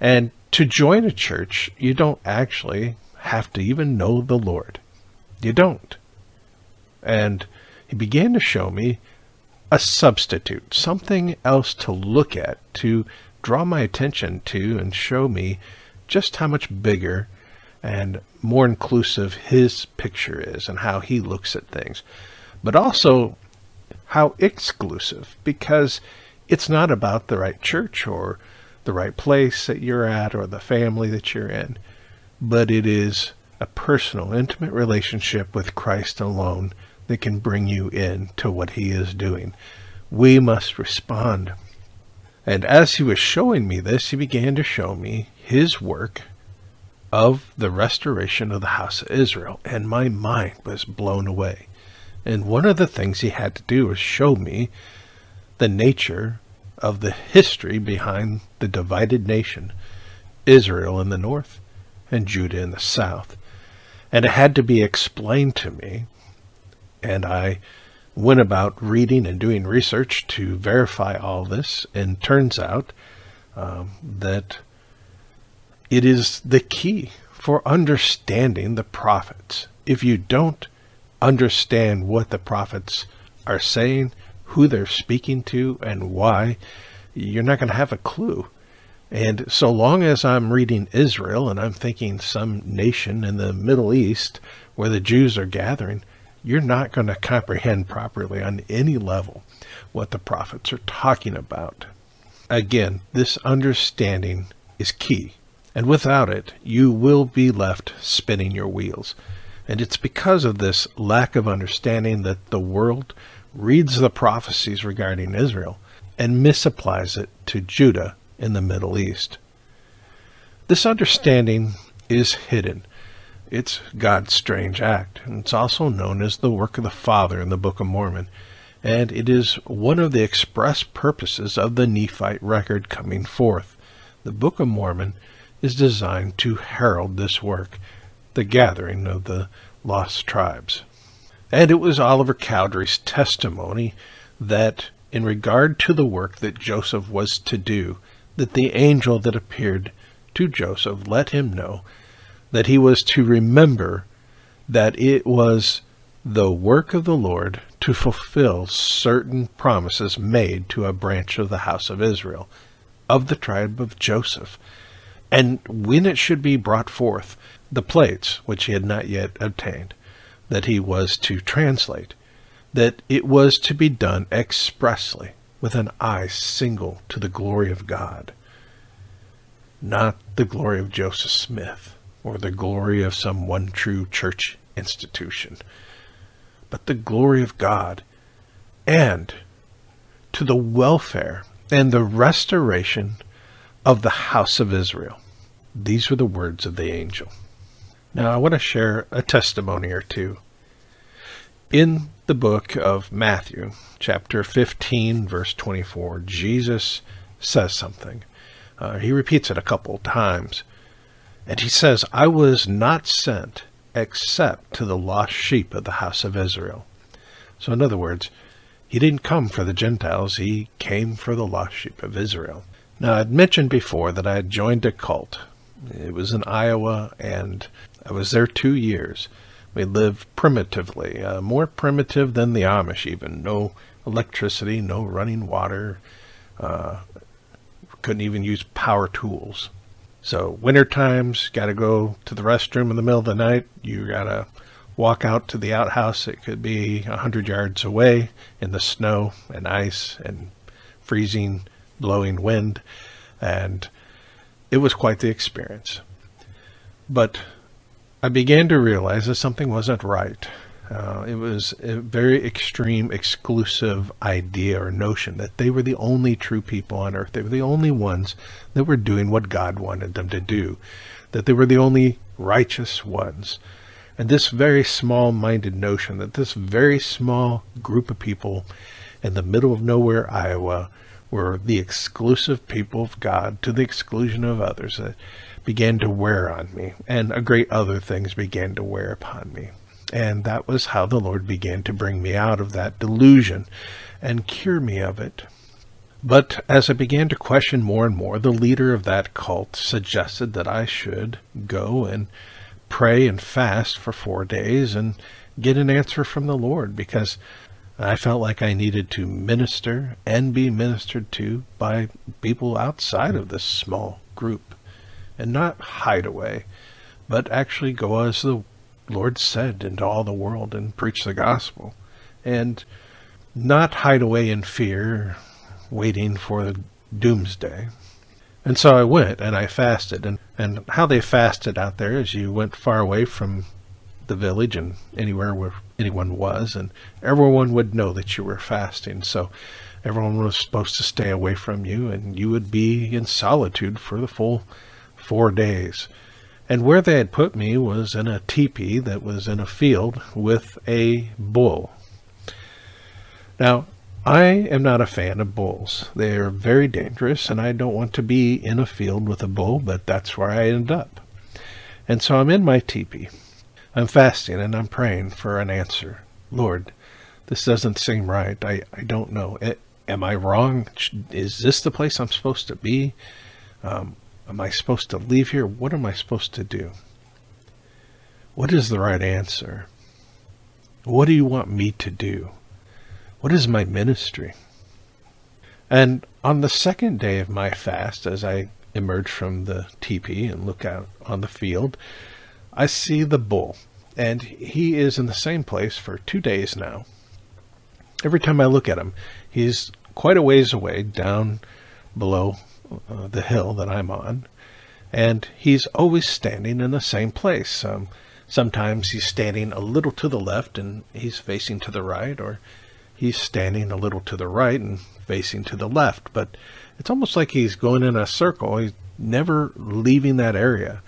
And to join a church, you don't actually have to even know the Lord. You don't. And he began to show me a substitute, something else to look at, to draw my attention to, and show me just how much bigger and more inclusive his picture is and how he looks at things. But also how exclusive, because it's not about the right church or the right place that you're at or the family that you're in, but it is a personal, intimate relationship with Christ alone that can bring you in to what he is doing. We must respond. And as he was showing me this, he began to show me his work of the restoration of the house of Israel, and my mind was blown away. And one of the things he had to do was show me the nature of the history behind the divided nation, Israel in the north and Judah in the south. And it had to be explained to me and I went about reading and doing research to verify all this, and turns out um, that it is the key for understanding the prophets. If you don't understand what the prophets are saying, who they're speaking to, and why, you're not going to have a clue. And so long as I'm reading Israel and I'm thinking some nation in the Middle East where the Jews are gathering, you're not going to comprehend properly on any level what the prophets are talking about. Again, this understanding is key, and without it, you will be left spinning your wheels. And it's because of this lack of understanding that the world reads the prophecies regarding Israel and misapplies it to Judah in the Middle East. This understanding is hidden it's God's strange act, and it's also known as the work of the Father in the Book of Mormon, and it is one of the express purposes of the Nephite record coming forth. The Book of Mormon is designed to herald this work, the gathering of the lost tribes. And it was Oliver Cowdery's testimony that, in regard to the work that Joseph was to do, that the angel that appeared to Joseph let him know that he was to remember that it was the work of the Lord to fulfill certain promises made to a branch of the house of Israel, of the tribe of Joseph, and when it should be brought forth, the plates, which he had not yet obtained, that he was to translate, that it was to be done expressly, with an eye single to the glory of God, not the glory of Joseph Smith or the glory of some one true church institution, but the glory of God and to the welfare and the restoration of the house of Israel. These were the words of the angel. Now, I want to share a testimony or two. In the book of Matthew, chapter 15, verse 24, Jesus says something. Uh, he repeats it a couple times. And he says, I was not sent except to the lost sheep of the house of Israel. So, in other words, he didn't come for the Gentiles, he came for the lost sheep of Israel. Now, I'd mentioned before that I had joined a cult. It was in Iowa, and I was there two years. We lived primitively, uh, more primitive than the Amish, even. No electricity, no running water. Uh, couldn't even use power tools. So, winter times, got to go to the restroom in the middle of the night. You got to walk out to the outhouse. It could be a hundred yards away in the snow and ice and freezing, blowing wind, and it was quite the experience. But I began to realize that something wasn't right. Uh, it was a very extreme, exclusive idea or notion that they were the only true people on earth. They were the only ones that were doing what God wanted them to do. That they were the only righteous ones. And this very small minded notion that this very small group of people in the middle of nowhere, Iowa, were the exclusive people of God to the exclusion of others that began to wear on me. And a great other things began to wear upon me. And that was how the Lord began to bring me out of that delusion and cure me of it. But as I began to question more and more, the leader of that cult suggested that I should go and pray and fast for four days and get an answer from the Lord because I felt like I needed to minister and be ministered to by people outside of this small group and not hide away, but actually go as the Lord said into all the world and preach the gospel and not hide away in fear, waiting for the doomsday. And so I went and I fasted. And, and how they fasted out there is you went far away from the village and anywhere where anyone was, and everyone would know that you were fasting. So everyone was supposed to stay away from you, and you would be in solitude for the full four days. And where they had put me was in a teepee that was in a field with a bull. Now, I am not a fan of bulls. They are very dangerous, and I don't want to be in a field with a bull, but that's where I end up. And so I'm in my teepee. I'm fasting and I'm praying for an answer. Lord, this doesn't seem right. I, I don't know. It, am I wrong? Is this the place I'm supposed to be? Um, am I supposed to leave here? What am I supposed to do? What is the right answer? What do you want me to do? What is my ministry? And on the second day of my fast, as I emerge from the teepee and look out on the field, I see the bull, and he is in the same place for two days now. Every time I look at him, he's quite a ways away down below uh, the hill that I'm on, and he's always standing in the same place. Um, sometimes he's standing a little to the left and he's facing to the right, or he's standing a little to the right and facing to the left, but it's almost like he's going in a circle. He's never leaving that area.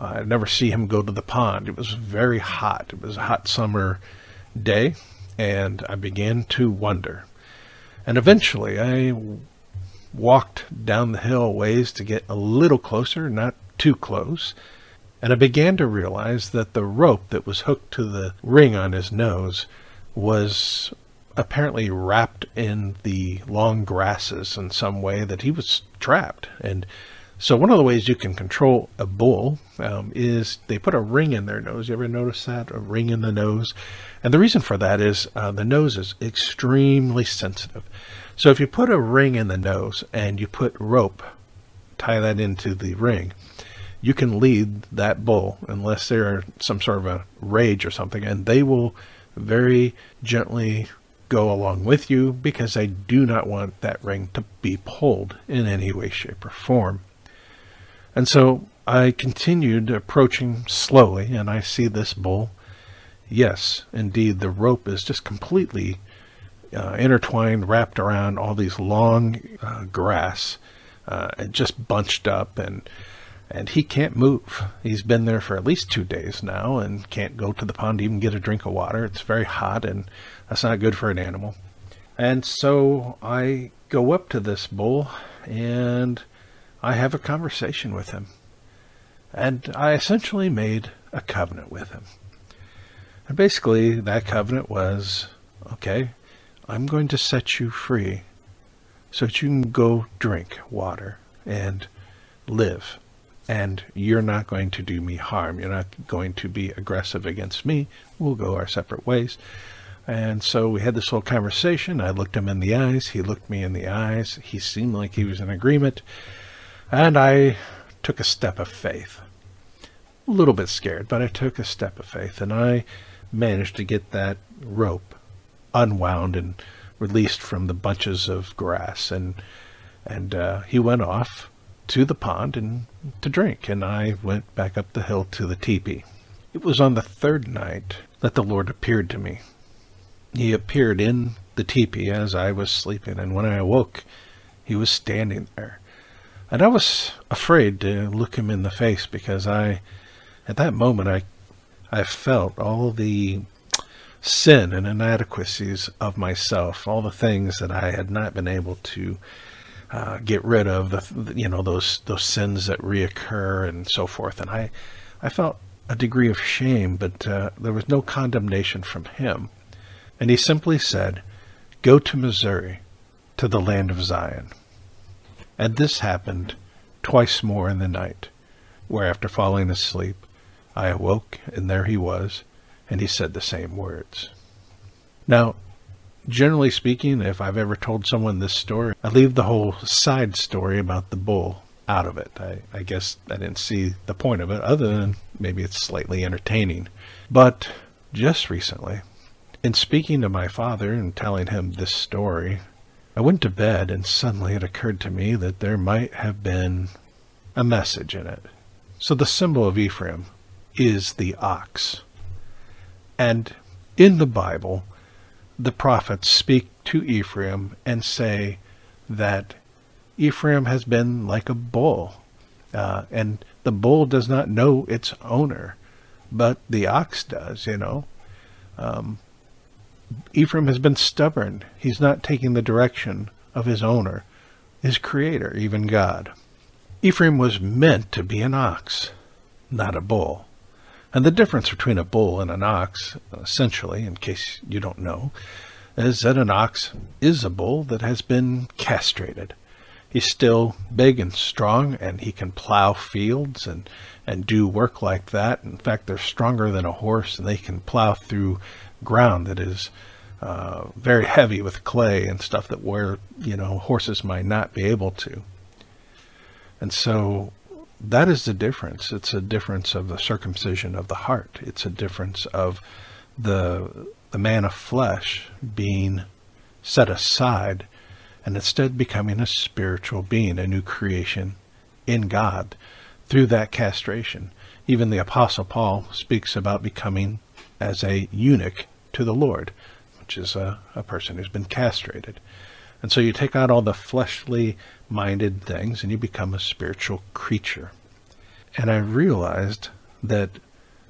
I never see him go to the pond. It was very hot. It was a hot summer day, and I began to wonder. And eventually, I walked down the hill ways to get a little closer, not too close. And I began to realize that the rope that was hooked to the ring on his nose was apparently wrapped in the long grasses in some way that he was trapped. And so, one of the ways you can control a bull um, is they put a ring in their nose. You ever notice that? A ring in the nose? And the reason for that is uh, the nose is extremely sensitive. So, if you put a ring in the nose and you put rope, tie that into the ring, you can lead that bull unless they're some sort of a rage or something, and they will very gently go along with you because they do not want that ring to be pulled in any way, shape, or form. And so I continued approaching slowly, and I see this bull. Yes, indeed, the rope is just completely uh, intertwined, wrapped around all these long uh, grass, uh, and just bunched up, and and he can't move. He's been there for at least two days now, and can't go to the pond to even get a drink of water. It's very hot, and that's not good for an animal. And so I go up to this bull, and I have a conversation with him, and I essentially made a covenant with him. And basically, that covenant was okay, I'm going to set you free so that you can go drink water and live. And you're not going to do me harm. You're not going to be aggressive against me. We'll go our separate ways. And so we had this whole conversation. I looked him in the eyes. He looked me in the eyes. He seemed like he was in agreement. And I took a step of faith. A little bit scared, but I took a step of faith. And I managed to get that rope unwound and released from the bunches of grass, and and uh, he went off to the pond and to drink, and I went back up the hill to the teepee. It was on the third night that the Lord appeared to me. He appeared in the teepee as I was sleeping, and when I awoke, he was standing there. And I was afraid to look him in the face because I, at that moment, I, I felt all the sin and inadequacies of myself, all the things that I had not been able to uh, get rid of, the you know those those sins that reoccur and so forth. And I, I felt a degree of shame, but uh, there was no condemnation from him. And he simply said, "Go to Missouri, to the land of Zion." And this happened twice more in the night, where after falling asleep, I awoke, and there he was and he said the same words. Now, generally speaking, if I've ever told someone this story, I leave the whole side story about the bull out of it. I, I guess I didn't see the point of it, other than maybe it's slightly entertaining. But just recently, in speaking to my father and telling him this story, I went to bed and suddenly it occurred to me that there might have been a message in it. So the symbol of Ephraim is the ox. And in the Bible, the prophets speak to Ephraim and say that Ephraim has been like a bull, uh, and the bull does not know its owner, but the ox does, you know. Um, Ephraim has been stubborn. He's not taking the direction of his owner, his creator, even God. Ephraim was meant to be an ox, not a bull. And the difference between a bull and an ox, essentially, in case you don't know, is that an ox is a bull that has been castrated. He's still big and strong, and he can plow fields and, and do work like that. In fact, they're stronger than a horse, and they can plow through ground that is uh, very heavy with clay and stuff that where you know horses might not be able to. And so that is the difference. It's a difference of the circumcision of the heart. It's a difference of the the man of flesh being set aside and instead becoming a spiritual being, a new creation in God through that castration. Even the Apostle Paul speaks about becoming as a eunuch to the Lord, which is a, a person who's been castrated. And so you take out all the fleshly minded things and you become a spiritual creature. And I realized that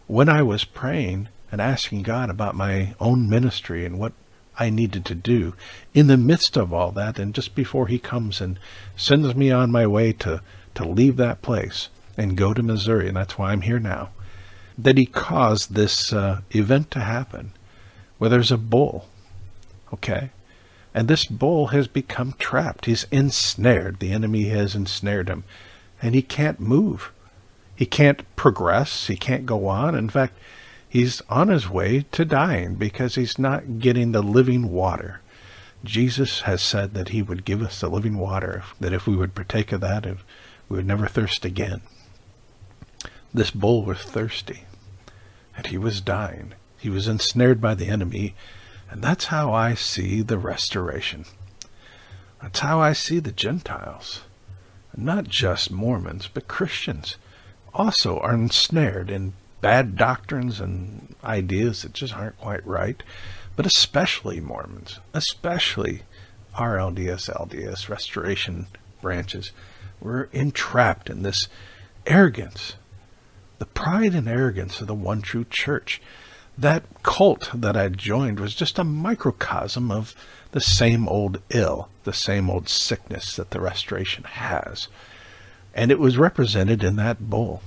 when I was praying and asking God about my own ministry and what I needed to do, in the midst of all that, and just before He comes and sends me on my way to, to leave that place and go to Missouri, and that's why I'm here now, that He caused this uh, event to happen where there's a bull. Okay? And this bull has become trapped. He's ensnared. The enemy has ensnared him. And he can't move. He can't progress. He can't go on. In fact, he's on his way to dying because he's not getting the living water. Jesus has said that he would give us the living water, that if we would partake of that, if we would never thirst again. This bull was thirsty, and he was dying. He was ensnared by the enemy, and that's how I see the restoration. That's how I see the Gentiles. Not just Mormons, but Christians also are ensnared in bad doctrines and ideas that just aren't quite right. but especially Mormons, especially our LDS, LDS restoration branches, were entrapped in this arrogance, the pride and arrogance of the one true church. That cult that I joined was just a microcosm of the same old ill, the same old sickness that the restoration has. And it was represented in that bull.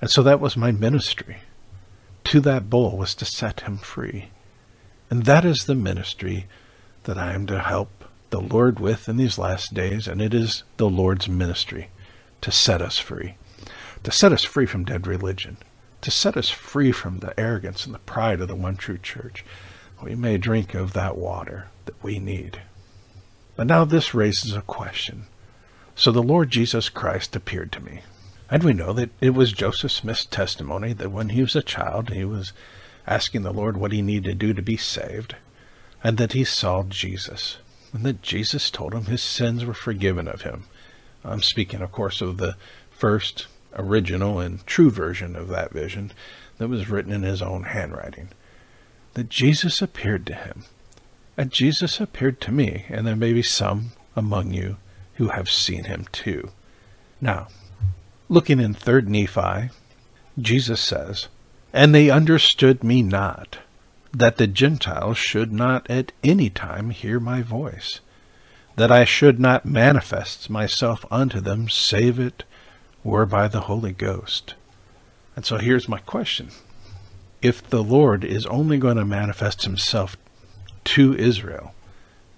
And so that was my ministry. To that bull was to set him free. And that is the ministry that I am to help the Lord with in these last days, and it is the Lord's ministry to set us free, to set us free from dead religion, to set us free from the arrogance and the pride of the one true church. We may drink of that water that we need. But now this raises a question. So the Lord Jesus Christ appeared to me. And we know that it was Joseph Smith's testimony that when he was a child, he was asking the Lord what he needed to do to be saved, and that he saw Jesus, and that Jesus told him his sins were forgiven of him. I'm speaking, of course, of the first original and true version of that vision that was written in his own handwriting. That Jesus appeared to him, and Jesus appeared to me, and there may be some among you who have seen him too. Now, looking in 3rd Nephi, Jesus says, and they understood me not, that the Gentiles should not at any time hear my voice, that I should not manifest myself unto them, save it were by the Holy Ghost. And so here's my question. If the Lord is only going to manifest himself to Israel,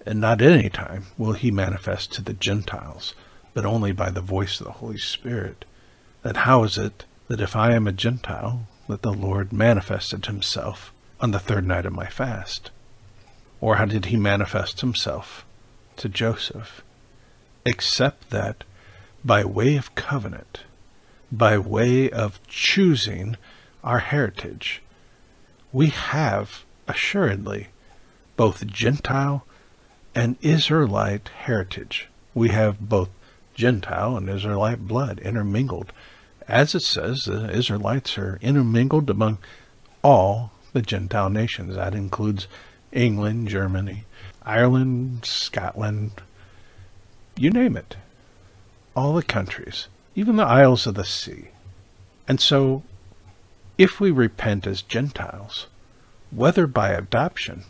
and not at any time will he manifest to the Gentiles, but only by the voice of the Holy Spirit, then how is it that if I am a Gentile, that the Lord manifested himself on the third night of my fast? Or how did he manifest himself to Joseph? Except that by way of covenant, by way of choosing our heritage, we have assuredly both Gentile and Israelite heritage. We have both Gentile and Israelite blood intermingled as it says, the Israelites are intermingled among all the Gentile nations. That includes England, Germany, Ireland, Scotland, you name it. All the countries, even the isles of the sea. And so, if we repent as Gentiles, whether by adoption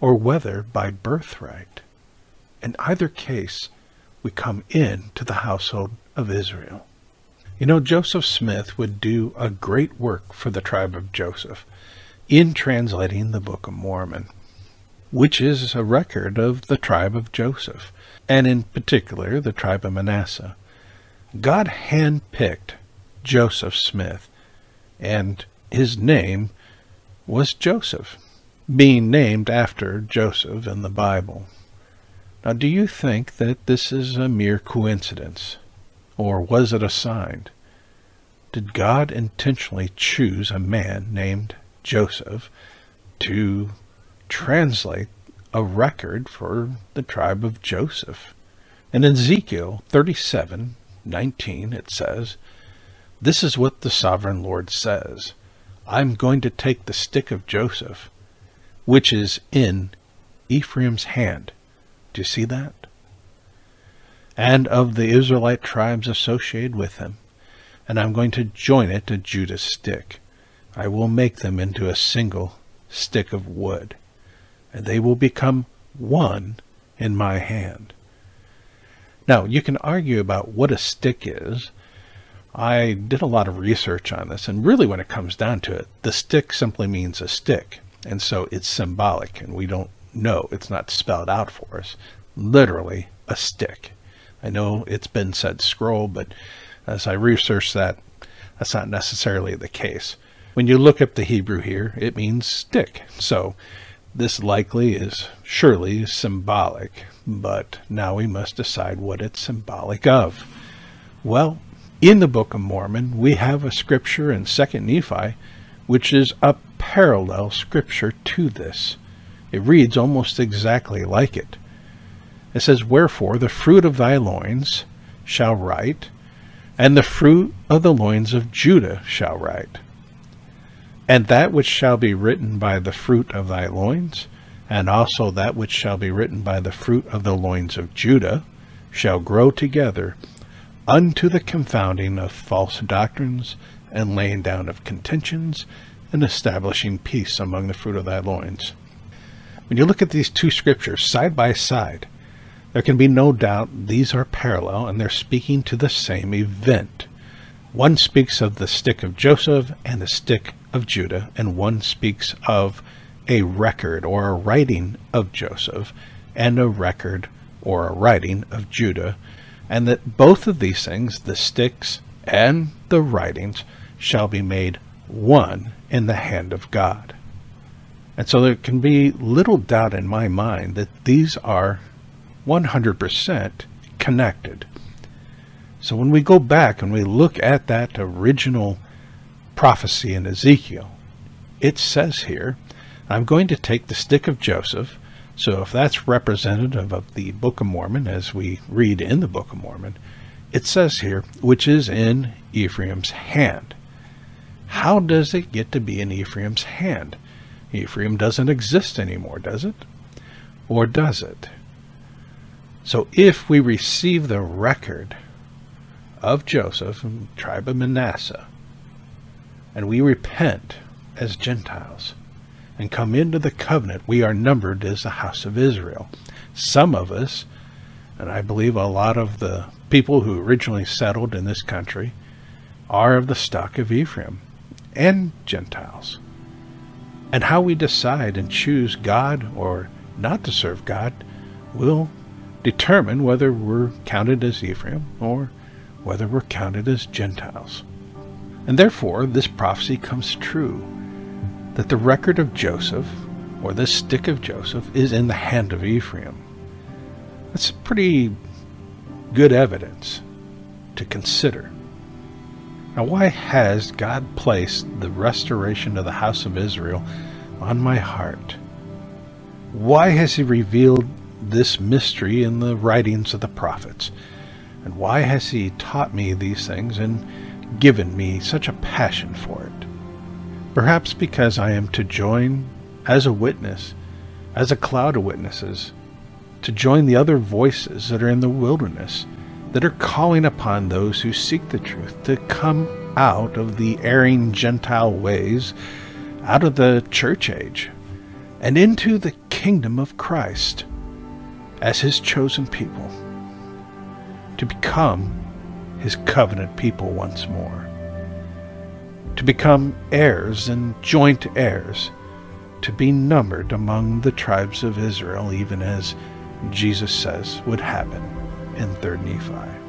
or whether by birthright, in either case, we come in to the household of Israel. You know, Joseph Smith would do a great work for the tribe of Joseph in translating the Book of Mormon, which is a record of the tribe of Joseph, and in particular the tribe of Manasseh. God handpicked Joseph Smith, and his name was Joseph, being named after Joseph in the Bible. Now, do you think that this is a mere coincidence? Or was it a sign? Did God intentionally choose a man named Joseph to translate a record for the tribe of Joseph? In Ezekiel 37 19, it says, This is what the sovereign Lord says I'm going to take the stick of Joseph, which is in Ephraim's hand. Do you see that? and of the Israelite tribes associated with him, and I'm going to join it to Judah's stick. I will make them into a single stick of wood, and they will become one in my hand. Now, you can argue about what a stick is. I did a lot of research on this, and really, when it comes down to it, the stick simply means a stick, and so it's symbolic, and we don't know, it's not spelled out for us. Literally, a stick. I know it's been said scroll, but as I researched that, that's not necessarily the case. When you look up the Hebrew here, it means stick. So this likely is surely symbolic, but now we must decide what it's symbolic of. Well, in the Book of Mormon, we have a scripture in 2nd Nephi which is a parallel scripture to this. It reads almost exactly like it. It says, Wherefore the fruit of thy loins shall write, and the fruit of the loins of Judah shall write. And that which shall be written by the fruit of thy loins, and also that which shall be written by the fruit of the loins of Judah, shall grow together unto the confounding of false doctrines, and laying down of contentions, and establishing peace among the fruit of thy loins. When you look at these two scriptures side by side, there can be no doubt these are parallel and they're speaking to the same event. One speaks of the stick of Joseph and the stick of Judah, and one speaks of a record or a writing of Joseph and a record or a writing of Judah, and that both of these things, the sticks and the writings, shall be made one in the hand of God. And so there can be little doubt in my mind that these are 100% connected. So when we go back and we look at that original prophecy in Ezekiel, it says here, I'm going to take the stick of Joseph. So if that's representative of the Book of Mormon, as we read in the Book of Mormon, it says here, which is in Ephraim's hand. How does it get to be in Ephraim's hand? Ephraim doesn't exist anymore, does it? Or does it? So if we receive the record of Joseph and tribe of Manasseh, and we repent as Gentiles and come into the covenant, we are numbered as the house of Israel. Some of us, and I believe a lot of the people who originally settled in this country, are of the stock of Ephraim and Gentiles. And how we decide and choose God or not to serve God will determine whether we're counted as Ephraim or whether we're counted as Gentiles. And therefore, this prophecy comes true that the record of Joseph, or the stick of Joseph, is in the hand of Ephraim. That's pretty good evidence to consider. Now, why has God placed the restoration of the house of Israel on my heart? Why has He revealed this mystery in the writings of the prophets? And why has He taught me these things and given me such a passion for it? Perhaps because I am to join as a witness, as a cloud of witnesses, to join the other voices that are in the wilderness that are calling upon those who seek the truth to come out of the erring Gentile ways, out of the church age, and into the kingdom of Christ as his chosen people, to become his covenant people once more, to become heirs and joint heirs, to be numbered among the tribes of Israel, even as Jesus says would happen in 3rd Nephi.